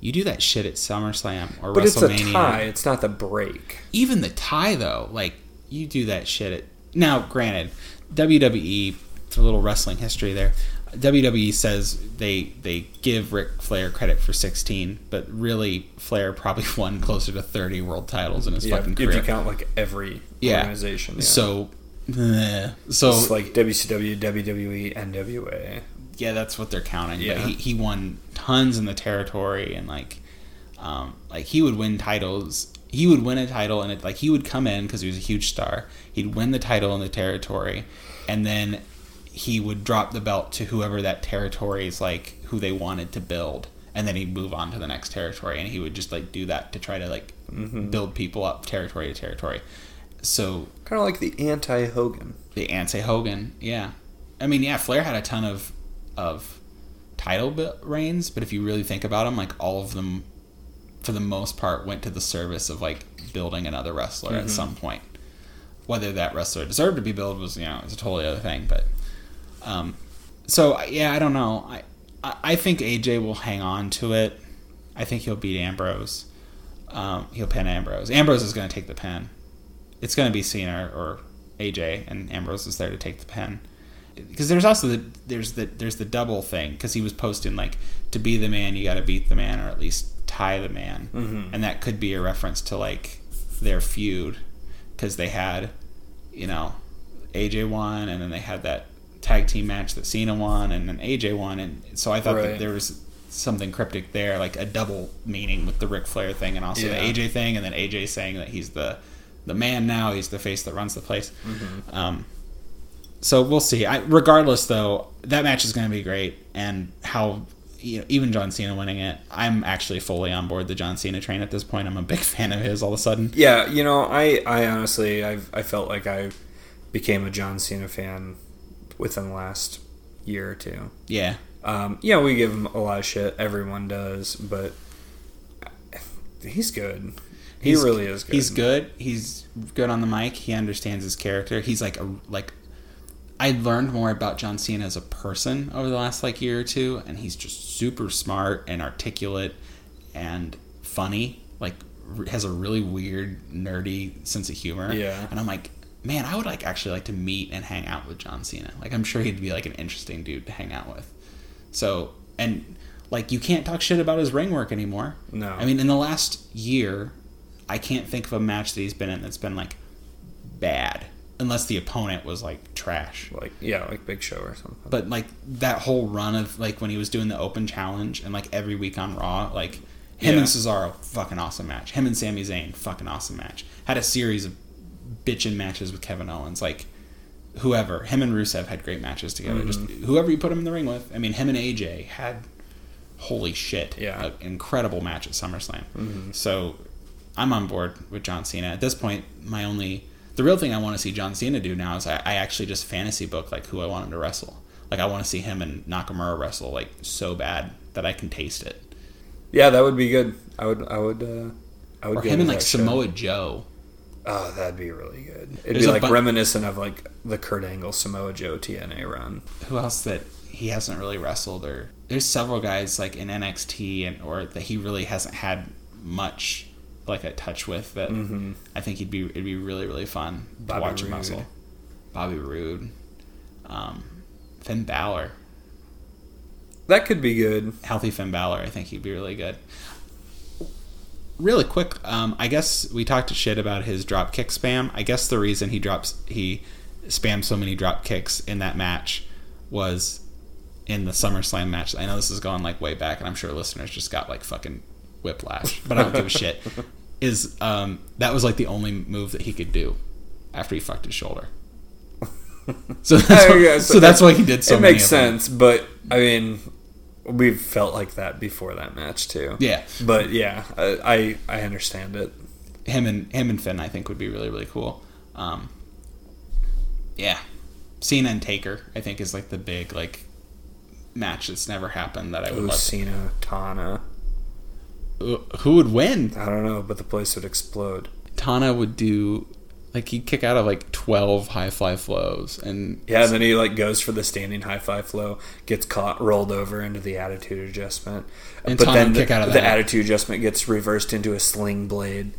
you do that shit at SummerSlam or but it's a WrestleMania. tie it's not the break Even the tie, though, like, you do that shit at. Now, granted, WWE, it's a little wrestling history there. WWE says they they give Ric Flair credit for 16, but really Flair probably won closer to 30 world titles in his yeah, fucking if you count like every Yeah. organization yeah. So, eh, so it's like wcw wwe nwa yeah, that's what they're counting. Yeah. But he, he won tons in the territory, and like, um, like he would win titles. He would win a title, and it like he would come in because he was a huge star. He'd win the title in the territory, and then he would drop the belt to whoever that territory is like who they wanted to build, and then he'd move on to the next territory, and he would just like do that to try to like mm-hmm. build people up territory to territory. So kind of like the anti-hogan the anti Hogan, yeah. I mean, yeah, Flair had a ton of of title reigns, but if you really think about them, like all of them, for the most part, went to the service of like building another wrestler at mm-hmm. some point. Whether that wrestler deserved to be built was, you know, it's a totally other thing. But, um, so yeah, I don't know. I I think AJ will hang on to it. I think he'll beat Ambrose. Um, he'll pin Ambrose. Ambrose is going to take the pin. It's going to be Cena or AJ, and Ambrose is there to take the pin. Because there's also the there's the there's the double thing because he was posting like to be the man you got to beat the man or at least tie the man, Mm-hmm. and that could be a reference to like their feud because they had you know AJ won and then they had that tag team match that Cena won and then AJ won and so I thought that there was something cryptic there like a double meaning with the Ric Flair thing and also Yeah. the AJ thing and then AJ saying that he's the the man now he's the face that runs the place. Mm-hmm. um, so we'll see. I, regardless though that match is going to be great and how you know, even John Cena winning it I'm actually fully on board the John Cena train at this point. I'm a big fan of his all of a sudden. Yeah, you know, I, I honestly, I, I felt like I became a John Cena fan within the last year or two. yeah Um, yeah, we give him a lot of shit. Everyone does, but he's good. He He's- really is good. He's good. He's good on the mic. He understands his character. He's like a like. I learned more about John Cena as a person over the last like year or two, and he's just super smart and articulate and funny, like has a really weird nerdy sense of humor. Yeah. and I'm like, man, I would like actually like to meet and hang out with John Cena. Like, I'm sure he'd be like an interesting dude to hang out with. So, and like, you can't talk shit about his ring work anymore. No. I mean, in the last year, I can't think of a match that he's been in that's been like bad, unless the opponent was like trash. Like yeah, like Big Show or something. But like that whole run of like when he was doing the open challenge and like every week on Raw, like him Yeah. and Cesaro, fucking awesome match. Him and Sami Zayn, fucking awesome match. Had a series of bitchin' matches with Kevin Owens. Like whoever, him and Rusev had great matches together. Just Mm-hmm. whoever you put him in the ring with. I mean, him and AJ had holy shit, Yeah. Mm-hmm. an incredible match at SummerSlam. So I'm on board with John Cena at this point. My only the real thing I want to see John Cena do now is I, I actually just fantasy book like who I want him to wrestle. Like I want to see him and Nakamura wrestle like so bad that I can taste it. yeah, that would be good. I would. I would. Uh, I would. Or him and like show. Samoa Joe. Oh, that'd be really good. It'd There's be like bun- reminiscent of like the Kurt Angle Samoa Joe TNA run. Who else that he hasn't really wrestled or there's several guys like in NXT and or that he really hasn't had much like a touch with that I think he'd be it'd be really really fun to Mm-hmm. Bobby watch him Roode. wrestle. Bobby Roode, um, Finn Balor, That could be good. healthy Finn Balor. I think he'd be really good. Really quick, um, I guess we talked to shit about his drop kick spam. I guess the reason he drops he spammed so many drop kicks in that match was in the SummerSlam match. I know this is going like way back, and I'm sure listeners just got like fucking whiplash, but I don't give a shit. Is um, that was like the only move that he could do after he fucked his shoulder. So that's, Oh, why, yeah, so that's why he did so it makes sense, but I mean, we've felt like that before that match too. Yeah, But yeah, I I, I understand it. him and him and Finn, I think, would be really really cool. Um, yeah, Cena and Taker, I think, is like the big like match that's never happened that I would Ooh, love. Cena, Tana. Who would win? I don't know, but the place would explode. Tana would do like he'd kick out of like twelve high fly flows, and Yeah, and then he like goes for the standing high five flow, gets caught, rolled over into the attitude adjustment, And but then the, out of the attitude adjustment gets reversed into a sling blade.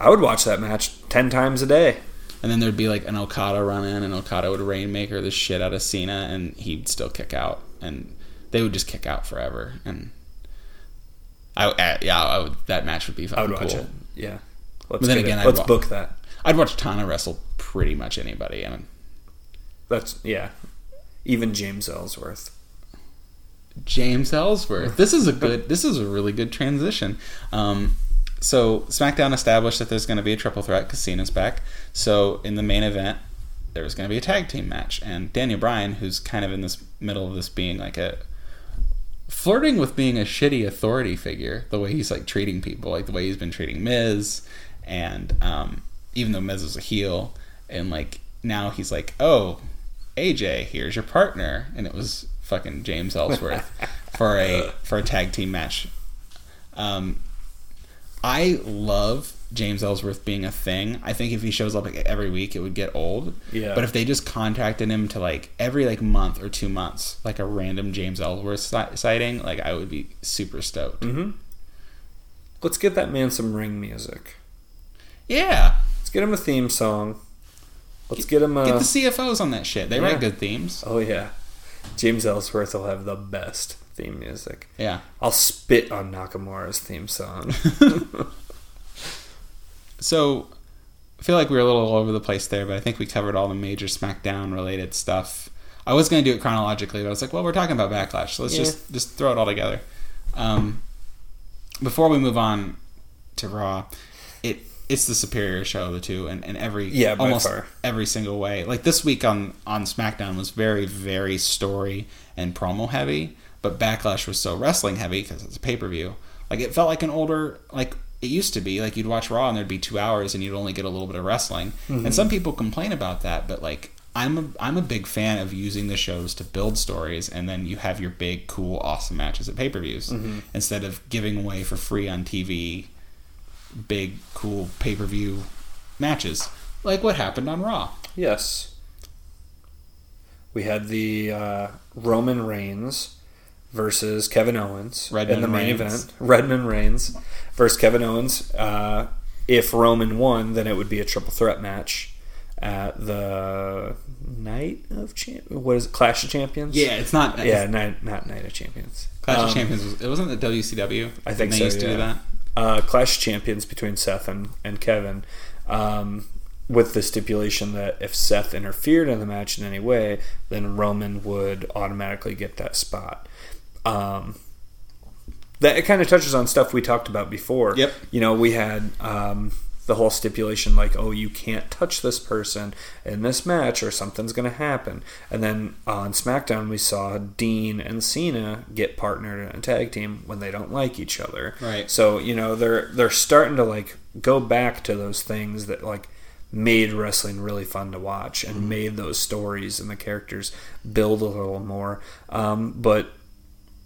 I would watch that match ten times a day. and then there'd be like an Okada run in, and Okada would rainmaker the shit out of Cena, and he'd still kick out, and they would just kick out forever. And I uh, yeah, I would, that match would be I would watch cool. it. Yeah, let's But then again, it. I'd let's wa- book that. I'd watch Tana wrestle pretty much anybody. I mean, That's yeah, even James Ellsworth. James Ellsworth. This is a good. This is a really good transition. Um, so SmackDown established that there's going to be a triple threat because Cena's back. So in the main event, there was going to be a tag team match, and Daniel Bryan, who's kind of in this middle of this being like a flirting with being a shitty authority figure, the way he's like treating people, like the way he's been treating Miz, and um, even though Miz was a heel, and like now he's like, oh, AJ, here's your partner, and it was fucking James Ellsworth for a for a tag team match. Um, I love James Ellsworth being a thing. I think if he shows up like every week, it would get old. Yeah. But if they just contacted him to like every like month or two months, like a random James Ellsworth si- sighting, like I would be super stoked. Mm-hmm. Let's get that man some ring music. Yeah, Let's get him a theme song. Let's get him a. get the CFO$ on that shit. They Yeah. write good themes. oh yeah, James Ellsworth will have the best theme music. Yeah. I'll spit on Nakamura's theme song. So I feel like we were a little all over the place there, but I think we covered all the major SmackDown related stuff. I was going to do it chronologically, but I was like, well, we're talking about Backlash, so let's Yeah. just just throw it all together. Um, before we move on to Raw, it's the superior show of the two, and, and every Yeah, almost far. every single way. Like this week on on SmackDown was very very story and promo heavy, but Backlash was so wrestling heavy because it's a pay per view. Like it felt like an older like it used to be. Like you'd watch Raw and there'd be two hours and you'd only get a little bit of wrestling. And mm-hmm. some people complain about that, but like I'm a I'm a big fan of using the shows to build stories, and then you have your big, cool, awesome matches at pay per views mm-hmm. instead of giving away for free on TV big, cool pay per view matches, like what happened on Raw. yes. We had the uh, Roman Reigns versus Kevin Owens Redmond in the main Reigns. event. Redman Reigns versus Kevin Owens. Uh, if Roman won, then it would be a triple threat match at the Night of Champ. What is it? Clash of Champions. Yeah, it's not. yeah, night, not Night of Champions. Clash of Um, Champions. Was, it wasn't the WCW. I think they so. used to yeah. do that. Uh, Clash Champions between Seth and, and Kevin, um, with the stipulation that if Seth interfered in the match in any way, then Roman would automatically get that spot. Um, that it kind of touches on stuff we talked about before. Yep. You know, we had um, the whole stipulation like, oh, you can't touch this person in this match or something's going to happen. And then on SmackDown, we saw Dean and Cena get partnered in a tag team when they don't like each other. Right. So you know they're they're starting to like go back to those things that like made wrestling really fun to watch and made those stories and the characters build a little more. Um, but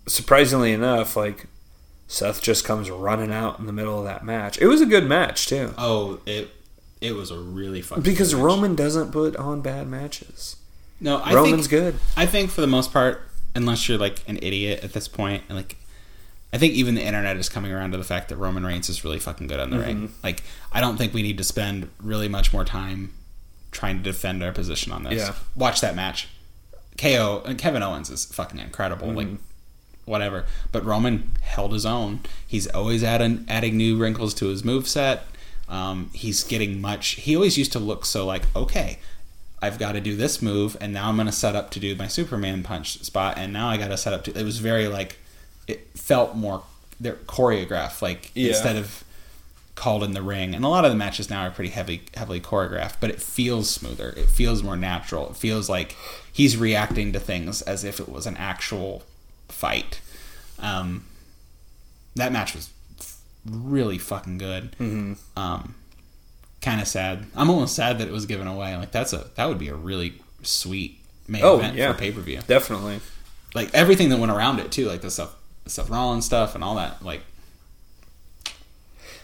surprisingly enough, like Seth just comes running out in the middle of that match. It was a good match too. Oh, it it was a really fucking Because match. Roman doesn't put on bad matches. No, I Roman's think good. I think for the most part, unless you're like an idiot at this point, and like I think even the internet is coming around to the fact that Roman Reigns is really fucking good on the ring. Mm-hmm. Like I don't think we need to spend really much more time trying to defend our position on this. Yeah. Watch that match. KO and uh, Kevin Owens is fucking incredible. Like mm-hmm. Whatever. But Roman held his own. He's always adding adding new wrinkles to his move set. Um, he's getting much. He always used to look so like okay, I've got to do this move, and now I'm going to set up to do my Superman punch spot, and now I got to set up to. It was very like it felt more they're choreographed, like Yeah. instead of called in the ring. And a lot of the matches now are pretty heavy, heavily choreographed, but it feels smoother. It feels more natural. It feels like he's reacting to things as if it was an actual fight. Um, that match was really fucking good. Mm-hmm. Um, kind of sad. I'm almost sad that it was given away. Like that's a that would be a really sweet main Oh, event yeah. for pay per view. Definitely. Like everything that went around it too, like the stuff, the Seth Rollins stuff and all that. Like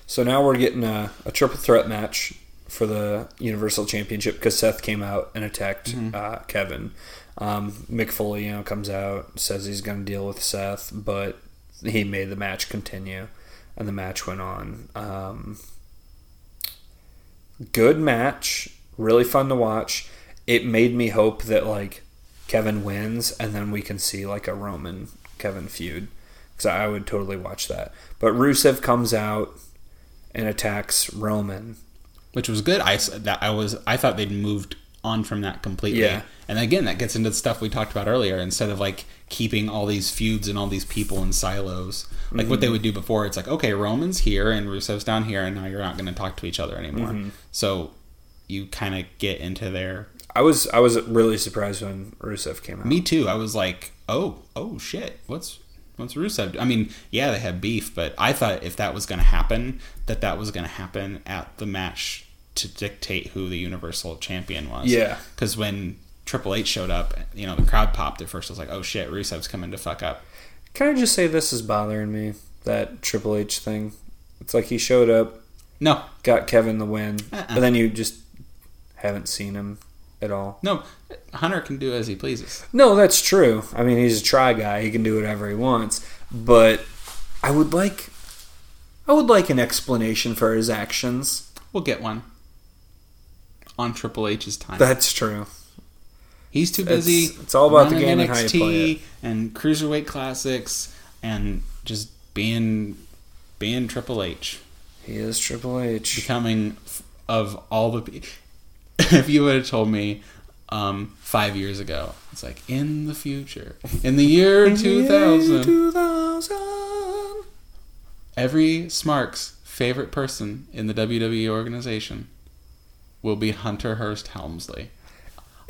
So now we're getting a, a triple threat match for the Universal Championship because Seth came out and attacked uh, Kevin. Um, Mick Foley, you know, comes out says he's going to deal with Seth, but he made the match continue, and the match went on. Um, good match, really fun to watch. It made me hope that like Kevin wins, and then we can see like a Roman Kevin feud because I would totally watch that. But Rusev comes out and attacks Roman. which was good. I that I was I thought they'd moved on from that completely. Yeah. And again, that gets into the stuff we talked about earlier. Instead of like keeping all these feuds and all these people in silos, like what they mm-hmm. would do before, it's like okay, Roman's here and Rusev's down here, and now you're not going to talk to each other anymore. Mm-hmm. So you kind of get into their. I was I was really surprised when Rusev came out. Me too. I was like, oh, oh shit, what's what's Rusev? do- I mean, yeah, they had beef, but I thought if that was going to happen, that that was going to happen at the match to dictate who the Universal Champion was. Yeah. Because when Triple H showed up, you know, the crowd popped at first. I was like, oh shit, Rusev's coming to fuck up. Can I just say this is bothering me? That Triple H thing. It's like he showed up, No, got Kevin the win, Uh-uh. but then you just haven't seen him at all. no, Hunter can do as he pleases. No, that's true. I mean, he's a try guy. He can do whatever he wants. But I would like, I would like an explanation for his actions. We'll get one on Triple H's time. That's true. He's too busy. it's all about the game and how you play it. and cruiserweight classics and just being being Triple H, He is Triple H. becoming of all the. pe- If you would have told me um, five years ago, it's like in the future, in the year two thousand, 2000. every Smarks favorite person in the WWE organization will be Hunter Hearst Helmsley.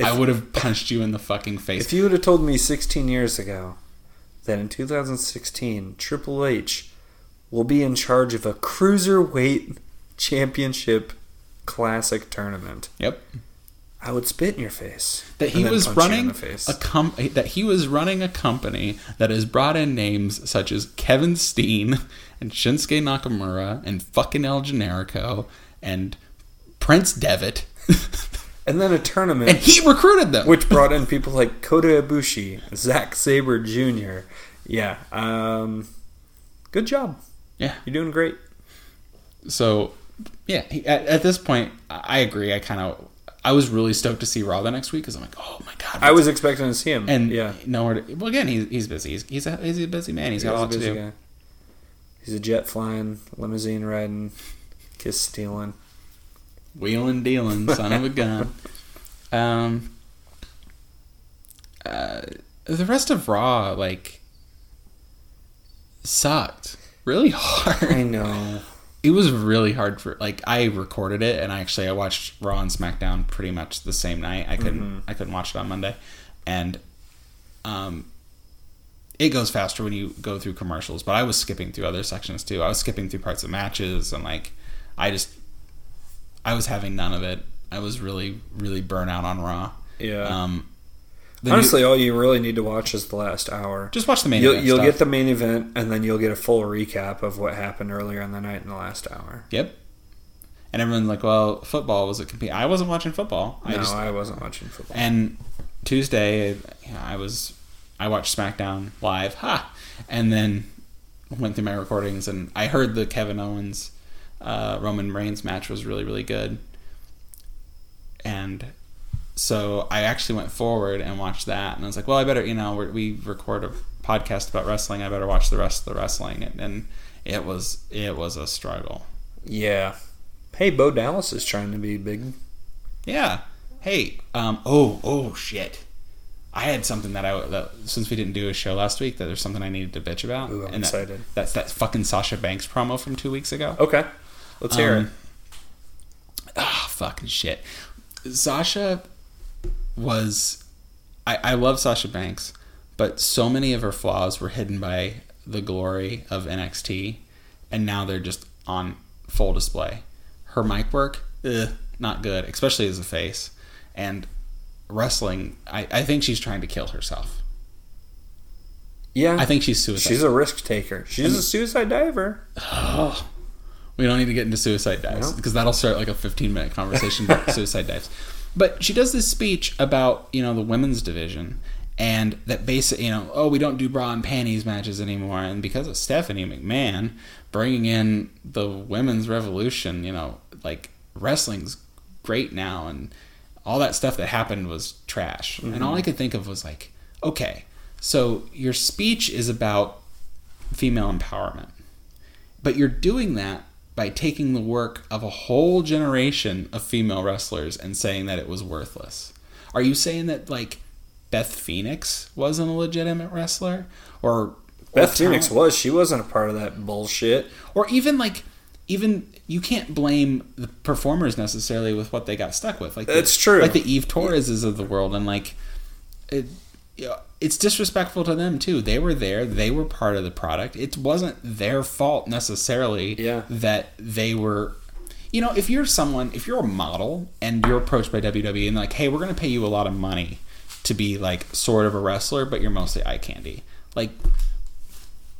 I would have punched you in the fucking face. If you would have told me 16 years ago that in 2016 Triple H will be in charge of a cruiserweight championship classic tournament, yep. I would spit in your face. that he was punch you in running a com- that he was running a company that has brought in names such as Kevin Steen and Shinsuke Nakamura and fucking El Generico and Prince Devitt, and then a tournament and he recruited them. which brought in people like Kota Ibushi, Zack Sabre Jr., Yeah. Um, good job. Yeah. You're doing great. So, yeah, he, at, at this point, I agree. I kind of, I was really stoked to see Raw the next week because I'm like, oh my god. I was expecting to see him. and yeah, nowhere. To, well, again, he's he's busy. He's he's a, he's a busy man. he's got a He's lot to do. guy. He's a jet flying, limousine riding, kiss stealing. Wheeling, dealing, son of a gun. Um. Uh, the rest of Raw like sucked really hard. I know. it was really hard for like I recorded it and I actually I watched Raw and SmackDown pretty much the same night. I couldn't I couldn't watch it on Monday, and um, it goes faster when you go through commercials. But I was skipping through other sections too. I was skipping through parts of matches and like I just I was having none of it. I was really really burnt out on Raw. Yeah. Um, the new- Honestly, all you really need to watch is the last hour. just watch the main You'll, event you'll get the main event, and then you'll get a full recap of what happened earlier in the night in the last hour. Yep. And everyone's like, "Well, football was it compete?" I wasn't watching football. I no, just I wasn't watching football. And Tuesday, I was I watched SmackDown live, ha, and then went through my recordings and I heard the Kevin Owens uh, Roman Reigns match was really really good, and so I actually went forward and watched that, and I was like, well, I better you know we're, we record a podcast about wrestling, I better watch the rest of the wrestling, and, and it was it was a struggle. Yeah. Hey, Bo Dallas is trying to be big. Yeah. Hey. Um. Oh. Oh. Shit. I had something that I that since we didn't do a show last week that there's something I needed to bitch about. Ooh, I'm and that- excited. that's that fucking Sasha Banks promo from two weeks ago. Okay. Let's hear Um, it. Ah, fucking shit. Sasha was. I, I love Sasha Banks, but so many of her flaws were hidden by the glory of NXT, and now they're just on full display. Her mic work, ugh, not good, especially as a face. And wrestling, I, I think she's trying to kill herself. Yeah. I think she's suicide. she's a risk taker. She's a suicide diver. We don't need to get into suicide dives No. because that'll start like a 15 minute conversation about suicide dives. But she does this speech about, you know, the women's division and that basic, you know, oh, we don't do bra and panties matches anymore. And because of Stephanie McMahon bringing in the women's revolution, you know, like wrestling's great now and all that stuff that happened was trash. And all I mm-hmm. could think of was like, okay, so your speech is about female empowerment but you're doing that by taking the work of a whole generation of female wrestlers and saying that it was worthless. Are you saying that like Beth Phoenix wasn't a legitimate wrestler, or or Beth Phoenix talent- was. She wasn't a part of that bullshit. or even like even you can't blame the performers necessarily with what they got stuck with. Like the- It's true. Like the Eve Torreses of the world, and like it, you know, it's disrespectful to them too. They were there. They were part of the product. It wasn't their fault necessarily. Yeah. That they were. You know, if you're someone, if you're a model and you're approached by WWE and like, hey, we're going to pay you a lot of money to be like sort of a wrestler, but you're mostly eye candy. Like,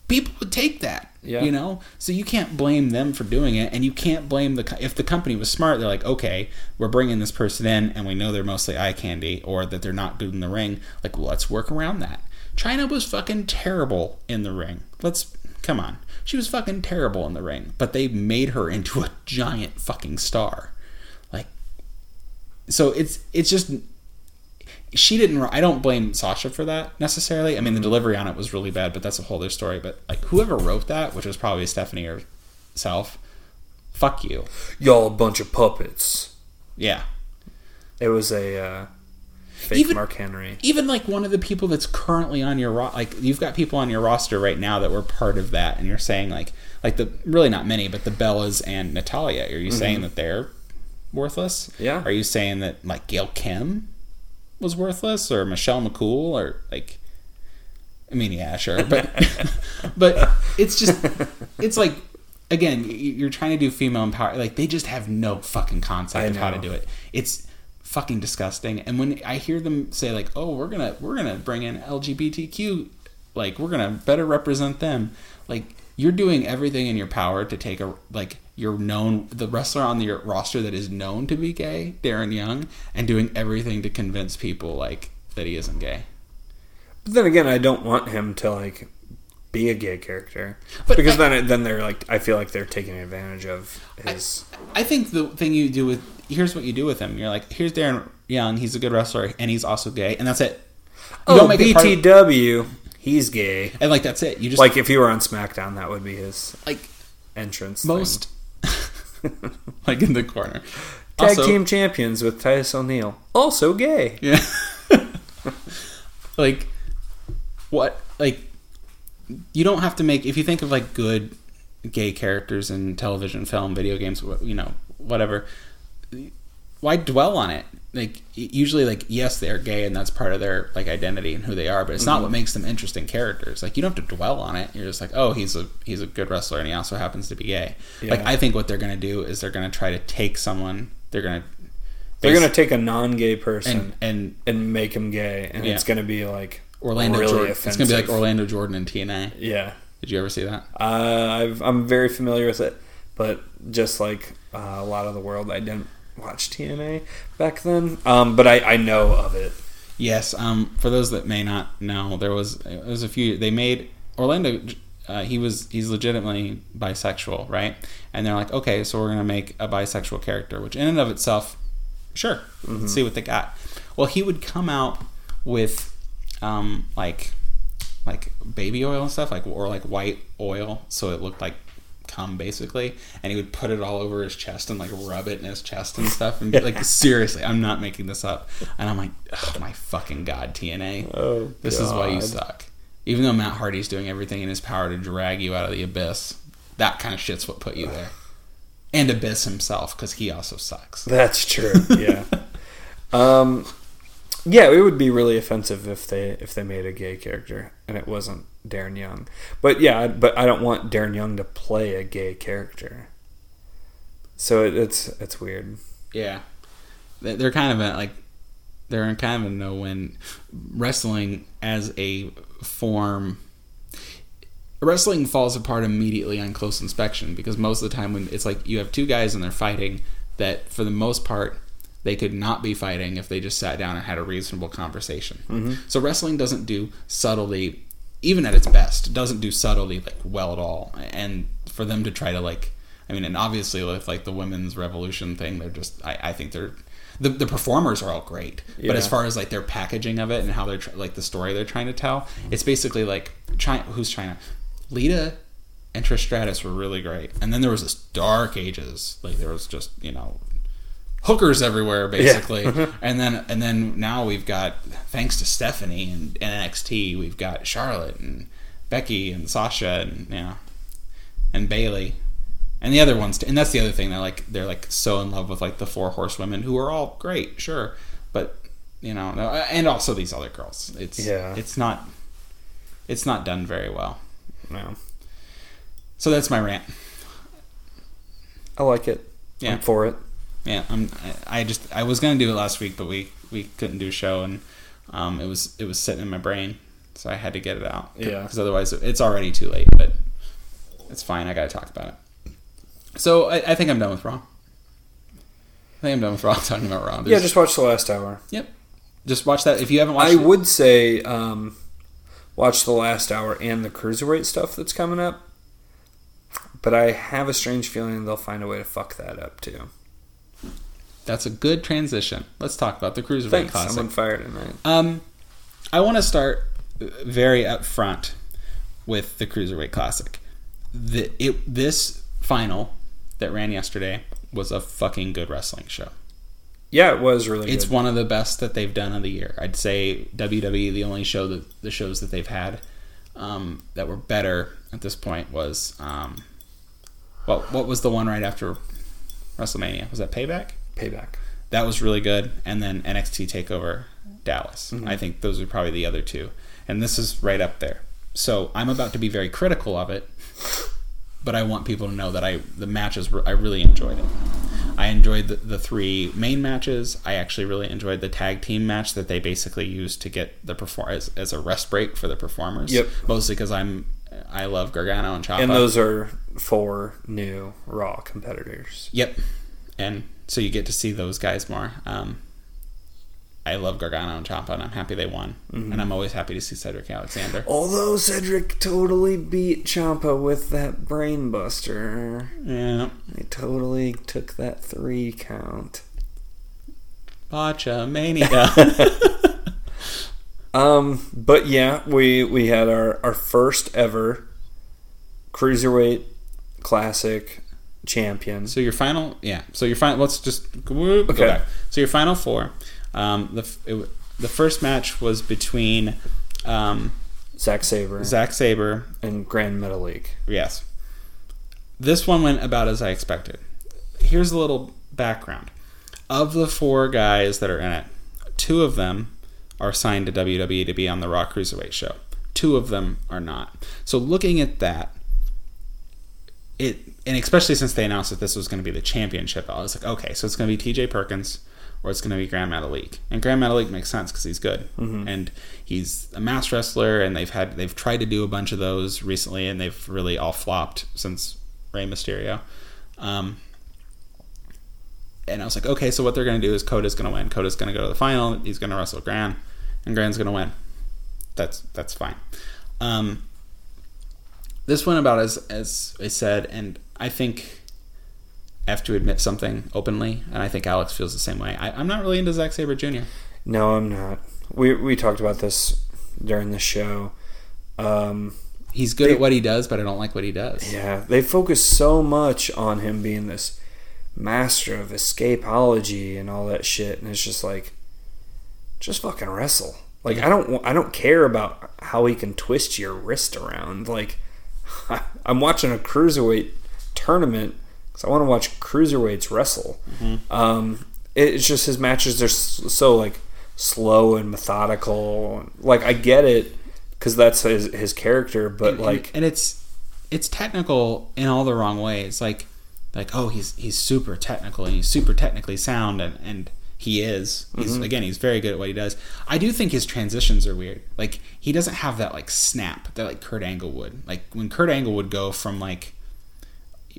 people would take that. Yeah. You know, so you can't blame them for doing it, and you can't blame the if the company was smart. They're like, okay, we're bringing this person in, and we know they're mostly eye candy or that they're not good in the ring. Like, well, let's work around that. Chyna was fucking terrible in the ring. Let's come on, she was fucking terrible in the ring, but they made her into a giant fucking star. Like, so it's it's just she didn't i don't blame sasha for that necessarily. I mean the delivery on it was really bad but that's a whole other story. But like whoever wrote that which was probably stephanie herself fuck you. Y'all a bunch of puppets. yeah. It was a uh, fake Even- Mark Henry. even like one of the people that's currently on your ro- like you've got people on your roster right now that were part of that and you're saying like like the really not many but the bellas and natalya. Are you saying that they're worthless? Yeah. are you saying that like gail kim was worthless or michelle mccool or like i mean yeah sure but but it's just it's like again you're trying to do female empower like they just have no fucking concept of how to do it. It's fucking disgusting and when i hear them say like oh we're gonna we're gonna bring in lgbtq like we're gonna better represent them like you're doing everything in your power to take a like you're known the wrestler on the roster that is known to be gay darren young and doing everything to convince people like that he isn't gay But then again, I don't want him to like be a gay character But because I- then then they're like I feel like they're taking advantage of his. I think the thing you do with here's what you do with him. You're like, here's Darren Young. He's a good wrestler, and he's also gay, and that's it. You oh, of- BTW, he's gay. and like that's it. You just Like if he were on SmackDown, that would be his like entrance. most like in the corner. tag Also- team champions with Titus O'Neil, also gay. Yeah. like what like you don't have to make if you think of like good gay characters in television, film, video games, you know, whatever. Why dwell on it? Like usually like yes, they're gay and that's part of their like identity and who they are, but it's not what makes them interesting characters. Like you don't have to dwell on it. You're just like, "Oh, he's a he's a good wrestler and he also happens to be gay." Like I think what they're going to do is they're going to try to take someone, they're going to They're gonna take a non-gay person and and and make him gay, and Yeah. it's gonna be like Orlando really Jordan. It's gonna be like. Orlando Jordan and TNA. Yeah, Did you ever see that? uh, I've, I'm very familiar with it, but just like uh, a lot of the world, I didn't watch TNA back then. Um, but I, I know of it. Yes. Um, for those that may not know, there was it was a few. They made Orlando. Uh, he was he's legitimately bisexual, right? And they're like, okay, so we're gonna make a bisexual character, which in and of itself, sure, let's see what they got. Well, he would come out with um, like like baby oil and stuff, like or like white oil, so it looked like cum basically, and he would put it all over his chest and like rub it in his chest and stuff. And be like seriously, I'm not making this up. And I'm like, oh my fucking god, TNA, Oh, this is why you suck. Even though Matt Hardy's doing everything in his power to drag you out of the abyss, that kind of shit's what put you there. And Abyss himself, because he also sucks. That's true. Yeah. um, yeah, it would be really offensive if they if they made a gay character and it wasn't Darren Young. But yeah, but I don't want Darren Young to play a gay character. So it, it's it's weird. Yeah, They- they're kind of a, like they're in kind of a no-win. Wrestling as a form, wrestling falls apart immediately on close inspection because most of the time when it's like you have two guys and they're fighting, that for the most part they could not be fighting if they just sat down and had a reasonable conversation. Mm-hmm. So wrestling doesn't do subtlety, even at its best, doesn't do subtlety like well at all. And for them to try to like, I mean, and obviously with like the women's revolution thing, they're just, I, I think they're. The, the performers are all great, but as far as like their packaging of it and how they're tr- like the story they're trying to tell, it's basically like Chyna. Who's Chyna? Lita and Trish Stratus were really great, and then there was this dark ages. Like there was just you know hookers everywhere basically uh-huh. and then and then now we've got thanks to stephanie and, nxt we've got charlotte and becky and sasha and you know and bayley and the other ones too. and that's the other thing they're like they're like so in love with like the four horsewomen who are all great sure but you know and also these other girls it's Yeah. it's not it's not done very well No, so that's my rant I like it. Yeah. I'm for it. Yeah, I'm. I just I was gonna do it last week, but we we couldn't do a show, and um, it was it was sitting in my brain, so I had to get it out. Yeah. Because otherwise, it's already too late. But it's fine. I gotta talk about it. So I, I think I'm done with Raw. I think I'm done with Raw. Talking about Raw. Yeah, just watch the last hour. yep. Just watch that if you haven't watched. I it. would say um, watch the last hour and the cruiserweight stuff that's coming up. But I have a strange feeling they'll find a way to fuck that up too. That's a good transition. Let's talk about the Cruiserweight Thanks. Classic. I'm on fire tonight. Um, I want to start very upfront with the Cruiserweight Classic. The it this final that ran yesterday was a fucking good wrestling show. Yeah, it was really good. It's good. one of the best that they've done of the year. I'd say WWE the only show that the shows that they've had um, that were better at this point was um, what what was the one right after WrestleMania? Was that Payback? Payback. that was really good. And then NXT Takeover Dallas. Mm-hmm. I think those are probably the other two. And this is right up there. So I'm about to be very critical of it, but I want people to know that I the matches were- I really enjoyed it. I enjoyed the, the three main matches. I actually really enjoyed the tag team match that they basically used to get the perform as, as a rest break for the performers. Yep. Mostly because I'm I love Gargano and Ciampa. And those are four new Raw competitors. Yep. And so you get to see those guys more. Um, I love Gargano and Ciampa, and I'm happy they won, Mm-hmm. and I'm always happy to see Cedric Alexander. Although Cedric totally beat Ciampa with that brainbuster. Yeah, He totally took that three count. Botchamania. Um, but yeah, we we had our our first ever cruiserweight classic champion. so your final, yeah. So your final. Let's just go Okay. back. So your final four. Um, the it, the first match was between um, Zack Sabre Zack Sabre and Gran Metalik. Yes. This one went about as I expected. Here's a little background. Of the four guys that are in it, two of them are signed to WWE to be on the Raw Cruiserweight show. Two of them are not. So looking at that, it and especially since they announced that this was going to be the championship, I was like, okay, so it's going to be T.J. Perkins or it's going to be Gran Metalik. And Gran Metalik makes sense because he's good and he's a mass wrestler, and they've had they've tried to do a bunch of those recently, and they've really all flopped since Rey Mysterio. Um, and I was like, okay, so what they're going to do is Kota's going to win. Kota's going to go to the final. He's going to wrestle Gran, and Gran's going to win. That's that's fine. Um, this went about as as I said, and I think I have to admit something openly, and I think Alex feels the same way. I, I'm not really into Zack Sabre Jr. No, I'm not. We we talked about this during the show. Um, He's good They- at what he does, but I don't like what he does. yeah, they focus so much on him being this master of escapology and all that shit, and it's just like, just fucking wrestle. Like I don't I don't care about how he can twist your wrist around. Like I'm watching a cruiserweight tournament because I want to watch cruiserweights wrestle. Um, it- it's just his matches are so like slow and methodical. Like I get it because that's his his character, but and, like and it's it's technical in all the wrong ways like like oh he's he's super technical and he's super technically sound and and he is he's Mm-hmm. again he's very good at what he does i do think his transitions are weird like he doesn't have that like snap that like kurt angle would like when kurt angle would go from like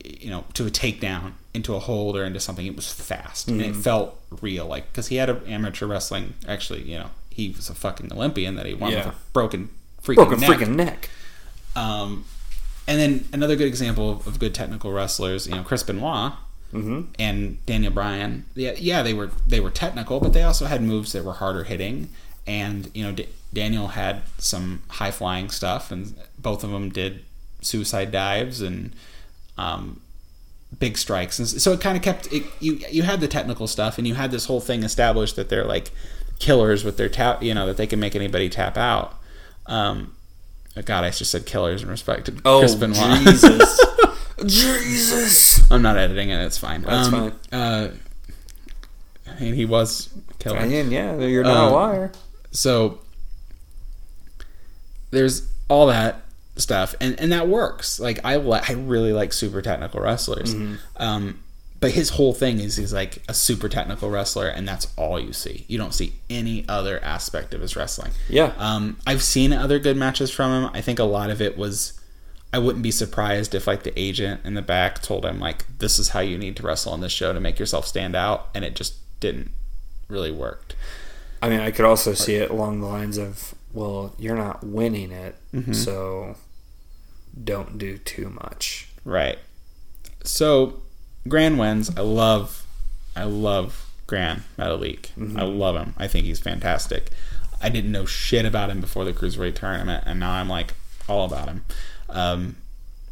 you know to a takedown into a hold or into something it was fast and Mm-hmm. it felt real like because he had an amateur wrestling actually you know he was a fucking olympian that he won with a broken freaking broken neck. freaking neck. Um, and then another good example of, of good technical wrestlers, you know, Chris Benoit Mm-hmm. and Daniel Bryan. Yeah, yeah, they were they were technical, but they also had moves that were harder hitting. And you know, D- Daniel had some high flying stuff, and both of them did suicide dives and um, big strikes. And so it kind of kept it, you. You had the technical stuff, and you had this whole thing established that they're like killers with their tap. You know that they can make anybody tap out. Um, God, I just said killers in respect to Oh Chris Benoit. Jesus, Jesus! I'm not editing it. It's fine. That's um, Uh, and he was killer. I mean, yeah, you're not Um, a liar. So there's all that stuff, and and that works. Like I li- I really like super technical wrestlers. Um, but his whole thing is he's like a super technical wrestler, and that's all you see. You don't see any other aspect of his wrestling. Yeah. Um, I've seen other good matches from him. I think a lot of it was. I wouldn't be surprised if like the agent in the back told him like this is how you need to wrestle on this show to make yourself stand out, and it just didn't really work. I mean, I could also see it along the lines of, well, you're not winning it, Mm-hmm. so don't do too much. Right. So, Gran wins. I love, I love Gran Metalik. I love him. I think he's fantastic. I didn't know shit about him before the cruiserweight tournament, and now I'm like all about him. Um,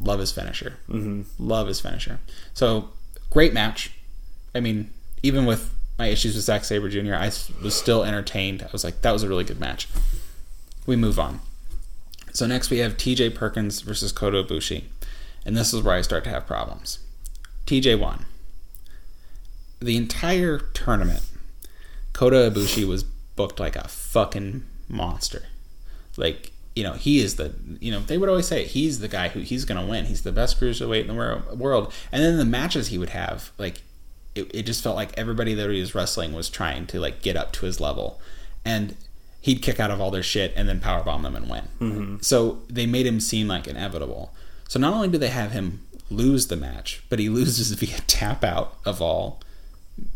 love his finisher. Mm-hmm. Love his finisher. So, great match. I mean, even with my issues with Zack Sabre Jr., I was still entertained. I was like, that was a really good match. We move on. So next we have TJ Perkins versus Kota Ibushi. And this is where I start to have problems. TJ won. The entire tournament, Kota Ibushi was booked like a fucking monster. Like, you know, he is the, you know, they would always say he's the guy who he's going to win. He's the best cruiserweight in the world. And then the matches he would have, like, it, it just felt like everybody that he was wrestling was trying to, like, get up to his level. And he'd kick out of all their shit and then powerbomb them and win. Mm-hmm. So they made him seem like inevitable. So not only do they have him lose the match, but he loses via tap out of all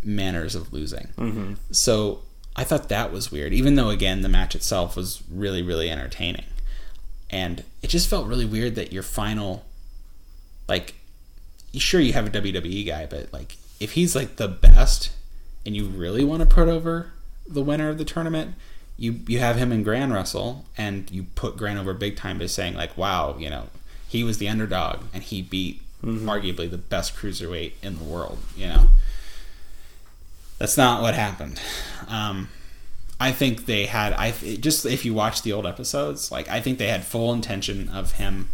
manners of losing. Mm-hmm. So I thought that was weird, even though again the match itself was really really entertaining, and it just felt really weird that your final, like, sure you have a WWE guy, but like if he's like the best, and you really want to put over the winner of the tournament, you you have him in Gran Russell, and you put Gran over big time by saying like, wow, you know, he was the underdog and he beat arguably the best cruiserweight in the world, you know. That's not what happened. Um, I think they had. I just if you watch the old episodes, like I think they had full intention of him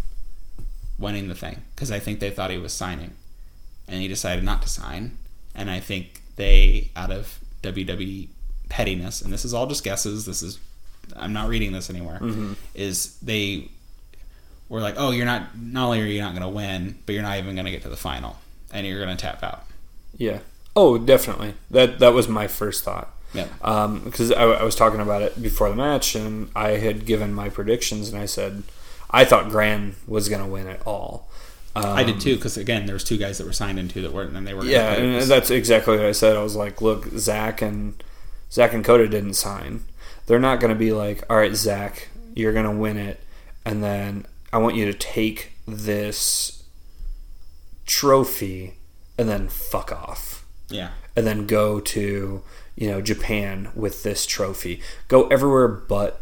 winning the thing because I think they thought he was signing, and he decided not to sign. And I think they, out of WWE pettiness, and this is all just guesses. This is I'm not reading this anywhere. Is they were like, oh, you're not. Not only are you not going to win, but you're not even going to get to the final, and you're going to tap out. Yeah. Oh, definitely. That that was my first thought. Yeah. because I, I was talking about it before the match, and I had given my predictions, and I said I thought Gran was going to win it all. Um, I did too, because again, there was two guys that were signed into that weren't, and they were. Yeah, and that's exactly what I said. I was like, look, Zack and Zack and Kota didn't sign. They're not going to be like, all right, Zack, you're going to win it, and then I want you to take this trophy and then fuck off yeah, and then go to you know Japan with this trophy. Go everywhere but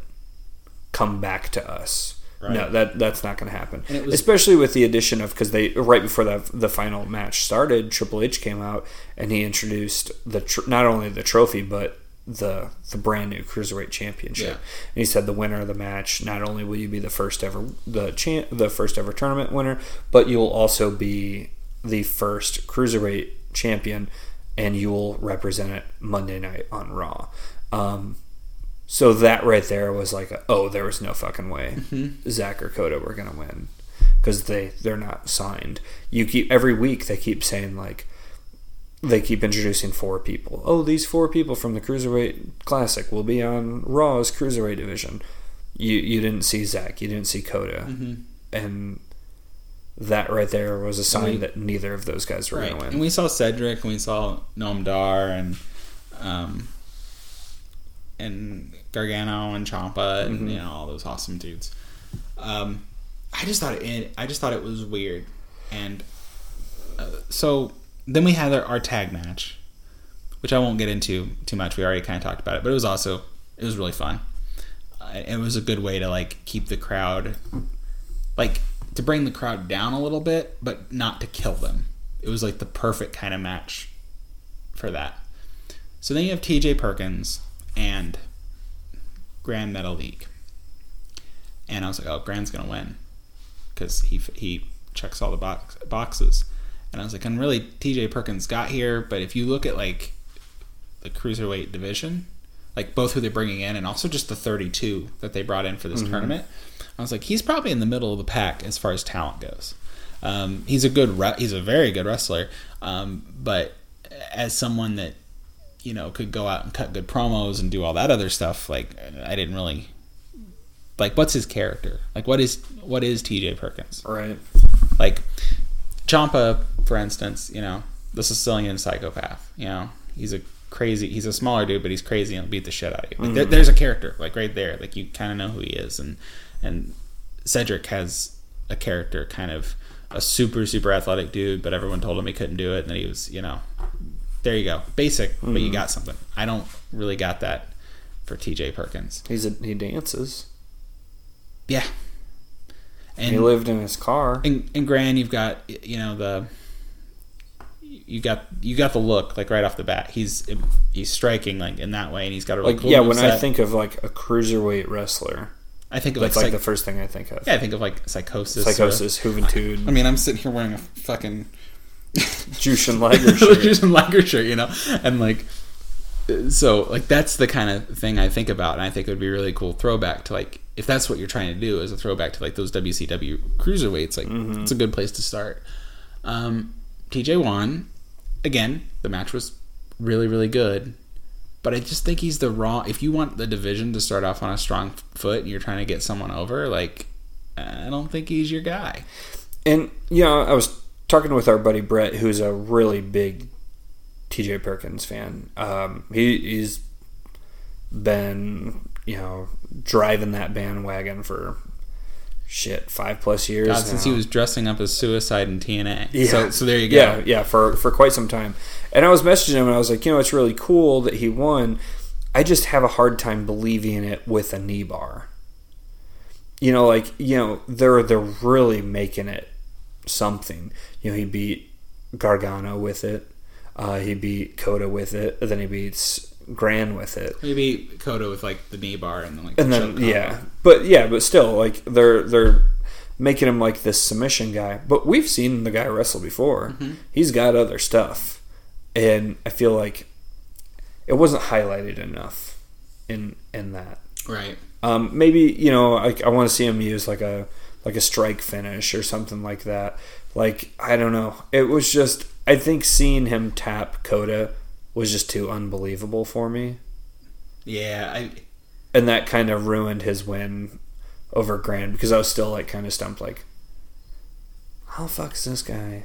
come back to us. Right. No, that that's not going to happen. Was- Especially with the addition of because they right before the the final match started, Triple H came out and he introduced the tr- not only the trophy but the the brand new cruiserweight championship. Yeah. And he said the winner of the match not only will you be the first ever the cha- the first ever tournament winner, but you'll also be the first cruiserweight champion, and you will represent it Monday night on Raw. Um, so that right there was like, a, oh, there was no fucking way Zack or Kota were gonna win because they they're not signed. You keep every week they keep saying like they keep introducing four people. Oh, these four people from the Cruiserweight Classic will be on Raw's Cruiserweight division. You you didn't see Zack, you didn't see Kota, and that right there was a sign we- that neither of those guys were right. going to And we saw Cedric, and we saw Noam Dar, and um, and Gargano and Ciampa, and Mm-hmm. you know all those awesome dudes. Um, I just thought it. I just thought it was weird, and uh, so then we had our, our tag match, which I won't get into too much. We already kind of talked about it, but it was also it was really fun. Uh, it was a good way to like keep the crowd, like to bring the crowd down a little bit, but not to kill them. It was like the perfect kind of match for that. So then you have T.J. Perkins and Gran Metalik, and I was like, oh, Gran's gonna win because he he checks all the box, boxes. And I was like, and really, T.J. Perkins got here, but if you look at like the cruiserweight division, like both who they're bringing in, and also just the 32 that they brought in for this tournament, I was like, he's probably in the middle of the pack as far as talent goes. Um, he's a good, re- he's a very good wrestler, um, but as someone that you know could go out and cut good promos and do all that other stuff, like I didn't really like. What's his character? Like, what is what is T.J. Perkins? Right. like Ciampa, for instance, you know, the Sicilian psychopath. You know, he's a crazy. He's a smaller dude, but he's crazy and he'll beat the shit out of you. Like, there, mm. there's a character, like right there. Like you kind of know who he is, and and Cedric has a character, kind of a super super athletic dude, but everyone told him he couldn't do it, and he was, you know, there you go, basic, but you mm. got something. I don't really got that for T.J. Perkins. He's a, he dances. Yeah. And he lived in his car. And in Gran, you've got you know the you got you got the look like right off the bat. He's he's striking like in that way, and he's got a really Like cool yeah, when I think of like a cruiserweight wrestler, I think of that's like, like psych- the first thing I think of. yeah, I think of like Psicosis. or- Psicosis, I mean, I'm sitting here wearing a fucking Jushin Liger shirt. Jushin Liger shirt, you know, and like so like that's the kind of thing I think about, and I think it would be a really cool throwback to like if that's what you're trying to do as a throwback to like those WCW cruiserweights. Like Mm-hmm. it's a good place to start. Um, TJ won again. The match was really really good, but I just think he's the wrong. If you want the division to start off on a strong foot and you're trying to get someone over, like I don't think he's your guy. And you know, I was talking with our buddy Brett, who's a really big TJ Perkins fan. Um, he, he's been you know driving that bandwagon for shit five plus years God, since he was dressing up as suicide in TNA. Yeah. So, so there you go. Yeah, yeah, for for quite some time. And I was messaging him and I was like, you know, it's really cool that he won. I just have a hard time believing it with a knee bar. You know, like, you know, they're they're really making it something. You know, he beat Gargano with it. Uh, he beat Kota with it. Then he beats Gran with it. Maybe Kota with like the knee bar and then like And the then yeah, but yeah, but still, like they're they're making him like this submission guy. But we've seen the guy wrestle before. Mm-hmm. He's got other stuff, and I feel like it wasn't highlighted enough in in that. Right. Um, maybe you know, like I want to see him use like a like a strike finish or something like that. Like I don't know. It was just I think seeing him tap Kota was just too unbelievable for me Yeah. I and that kind of ruined his win over Gran because I was still like kind of stumped, like, how the fuck is this guy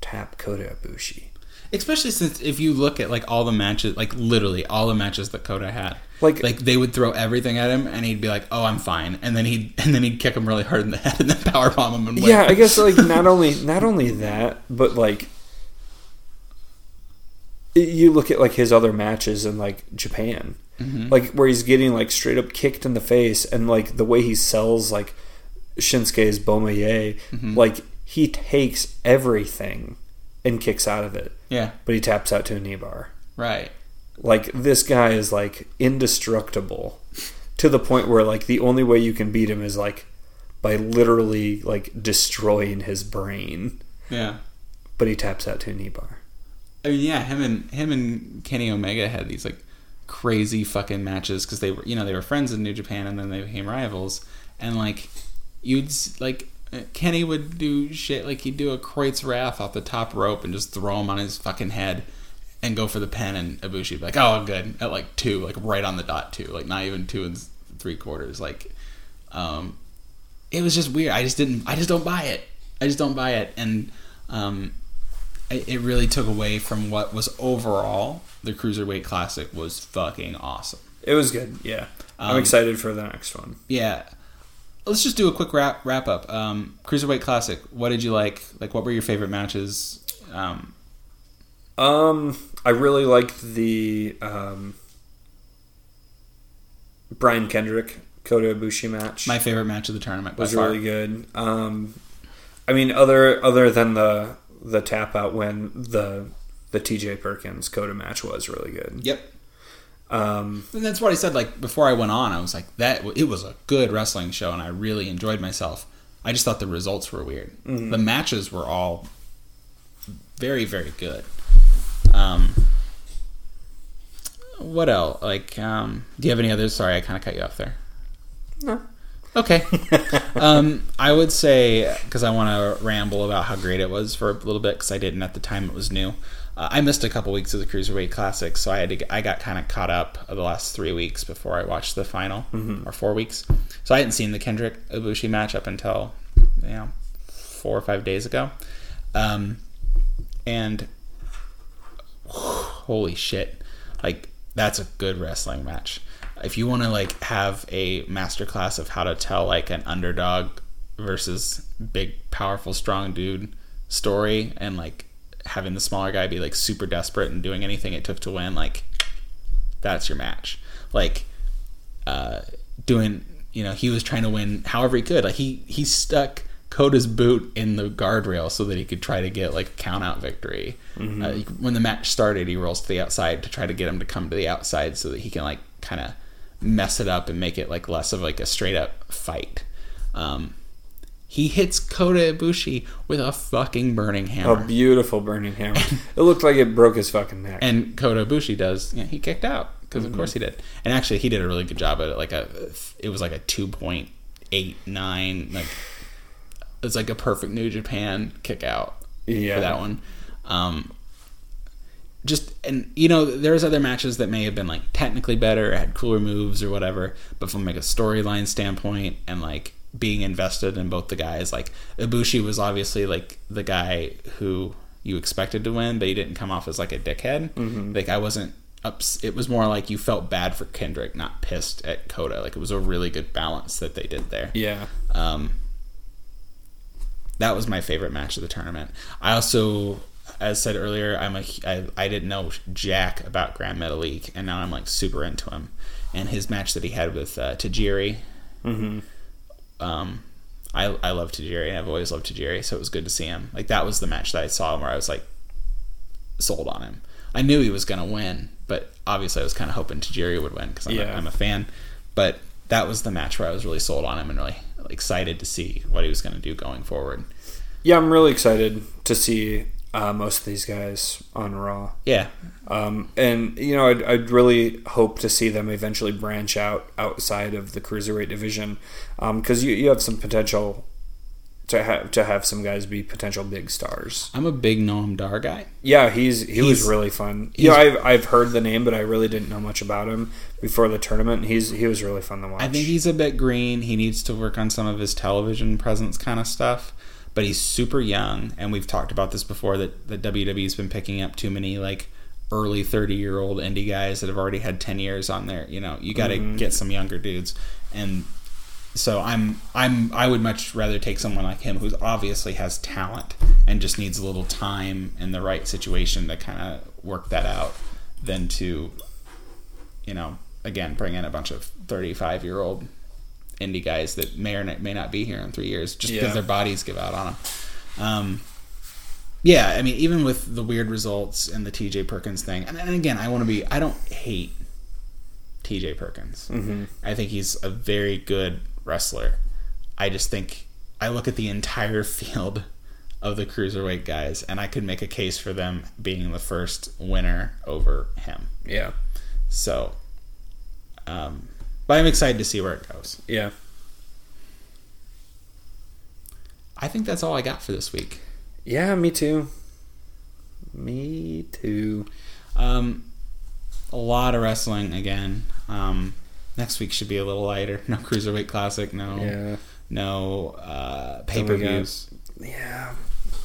tap Kota Ibushi? especially since if you look at like all the matches, like literally all the matches that Kota had, Like- like they would throw everything at him and he'd be like, "Oh, I'm fine," and then he'd and then he'd kick him really hard in the head and then power bomb him and win. Yeah, I guess like not only not only that, but like you look at like his other matches in like Japan, mm-hmm. like where he's getting like straight up kicked in the face, and like the way he sells like Shinsuke's Bomaye, mm-hmm. like he takes everything and kicks out of it, yeah, but he taps out to a knee bar. right. Like this guy is like indestructible to the point where like the only way you can beat him is like by literally like destroying his brain. Yeah. But he taps out to a knee bar. I mean, yeah, him and him and Kenny Omega had these like crazy fucking matches because they were, you know, they were friends in New Japan and then they became rivals. And like, you'd like uh, Kenny would do shit like he'd do a Croyt's Wrath off the top rope and just throw him on his fucking head and go for the pin. And Ibushi would be like, "Oh, good," at like two, like right on the dot two, like not even two and three quarters. Like, um, it was just weird. I just didn't. I just don't buy it. I just don't buy it. And um, it it really took away from what was overall the cruiserweight classic was fucking awesome. It was good, yeah. I'm Um, excited for the next one. Yeah. Let's just do a quick wrap wrap up. Um, cruiserweight classic. What did you like? Like, what were your favorite matches? Um, Um, I really liked the um, Brian Kendrick Kota Ibushi match. my favorite match of the tournament by was far. really good. Um, I mean, other other than the the tap out win, the the T.J. Perkins Kota match was really good. Yep. Um, And that's what I said. Like before I went on, I was like, that it was a good wrestling show, and I really enjoyed myself. I just thought the results were weird. The matches were all very, very good. Um, what else? Like, um, do you have any others? Sorry, I kind of cut you off there. no. Okay. um, I would say because I want to ramble about how great it was for a little bit because I didn't at the time it was new. Uh, I missed a couple weeks of the cruiserweight classic, so I had to. I got kind of caught up the last three weeks before I watched the final, or four weeks. So I hadn't seen the Kendrick Ibushi match up until you know four or five days ago, um, and holy shit, like that's a good wrestling match. If you want to like have a masterclass of how to tell like an underdog versus big, powerful, strong dude story, and like having the smaller guy be like super desperate and doing anything it took to win, like that's your match. Like uh, doing, you know, he was trying to win however he could. Like he he stuck Kota's boot in the guardrail so that he could try to get like a count out victory. Uh, when the match started, he rolls to the outside to try to get him to come to the outside so that he can like kind of mess it up and make it like less of like a straight up fight. Um, he hits Kota Ibushi with a fucking burning hammer. A beautiful burning hammer. it looked like it broke his fucking neck. And Kota Ibushi does. Yeah, he kicked out because of course he did. And actually, he did a really good job at it. Like a, it was like a two point eight nine. Like it's like a perfect New Japan kick out yeah, for that one. Um, just and you know, there's other matches that may have been like technically better, had cooler moves or whatever, but from like a storyline standpoint and like being invested in both the guys, like Ibushi was obviously like the guy who you expected to win, but he didn't come off as like a dickhead. Like I wasn't. ups. It was more like you felt bad for Kendrick, not pissed at Kota. Like it was a really good balance that they did there. Yeah. Um, that was my favorite match of the tournament. I also, as said earlier, I'm a I, I didn't know jack about Gran Metalik, and now I'm like super into him. And his match that he had with uh, Tajiri, Mm-hmm. um, I I love Tajiri, and I've always loved Tajiri, so it was good to see him. Like that was the match that I saw where I was like sold on him. I knew he was gonna win, but obviously I was kind of hoping Tajiri would win because I'm, Yeah. a, I'm a fan. But that was the match where I was really sold on him and really excited to see what he was going to do going forward. Yeah, I'm really excited to see uh, most of these guys on Raw. Yeah, Um, and you know, I'd, I'd really hope to see them eventually branch out outside of the cruiserweight division, because you, you have some potential to have to have some guys be potential big stars. I'm a big Noam Dar guy. Yeah, he's he was really fun. he's- You know, I've I've heard the name, but I really didn't know much about him before the tournament. He's he was really fun to watch. I think he's a bit green. He needs to work on some of his television presence kind of stuff. But he's super young, and we've talked about this before that that WWE's been picking up too many like early 30 year old indie guys that have already had 10 years on there. You know, you got to Mm-hmm. get some younger dudes, and so I'm I'm I would much rather take someone like him who obviously has talent and just needs a little time and the right situation to kind of work that out than to you know again bring in a bunch of 35 year old indie guys that may or may not be here in three years just because their bodies give out on them. Um, yeah, I mean, even with the weird results and the TJ Perkins thing, and, and again, I want to be, I don't hate TJ Perkins. Mm-hmm. I think he's a very good wrestler. I just think I look at the entire field of the cruiserweight guys, and I could make a case for them being the first winner over him. yeah, So, um, but I'm excited to see where it goes. yeah. I think that's all I got for this week. Yeah, me too. Me too. Um, a lot of wrestling again. Um, next week should be a little lighter. No cruiserweight classic. No, Yeah, no uh, pay per views. yeah.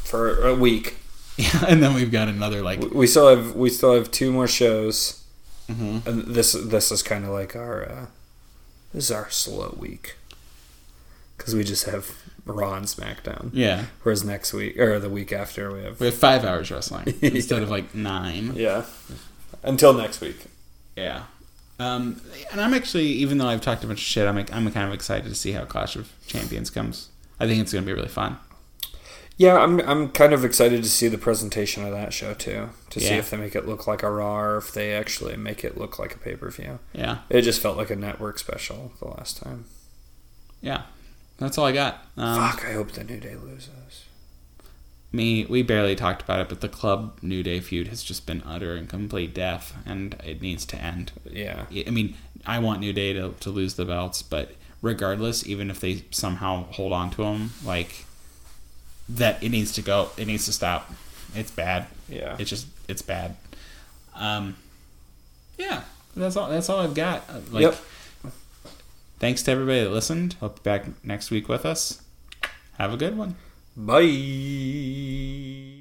For a week, Yeah, and then we've got another like. we still have we still have two more shows. Mm-hmm. And this this is kind of like our uh, this is our slow week because we just have Raw and SmackDown. Yeah, Whereas next week or the week after we have we have five hours wrestling instead of like nine. yeah. Until next week. Yeah. Um, and I'm actually, even though I've talked a bunch of shit, I'm I'm kind of excited to see how Clash of Champions comes. I think it's going to be really fun. Yeah, I'm I'm kind of excited to see the presentation of that show too. To see if they make it look like a Raw or if they actually make it look like a pay per view. Yeah, It just felt like a network special the last time. yeah. That's all I got. Um, Fuck! I hope the New Day loses. me we barely talked about it but the club new day feud has just been utter and complete death and it needs to end Yeah, i mean i want new day to, to lose the belts but regardless even if they somehow hold on to them like that it needs to go it needs to stop. It's bad. Yeah. it's just it's bad. Um yeah that's all that's all i've got. Uh, like Yep. thanks to everybody that listened. Hope you're back next week with us. Have a good one. Bye.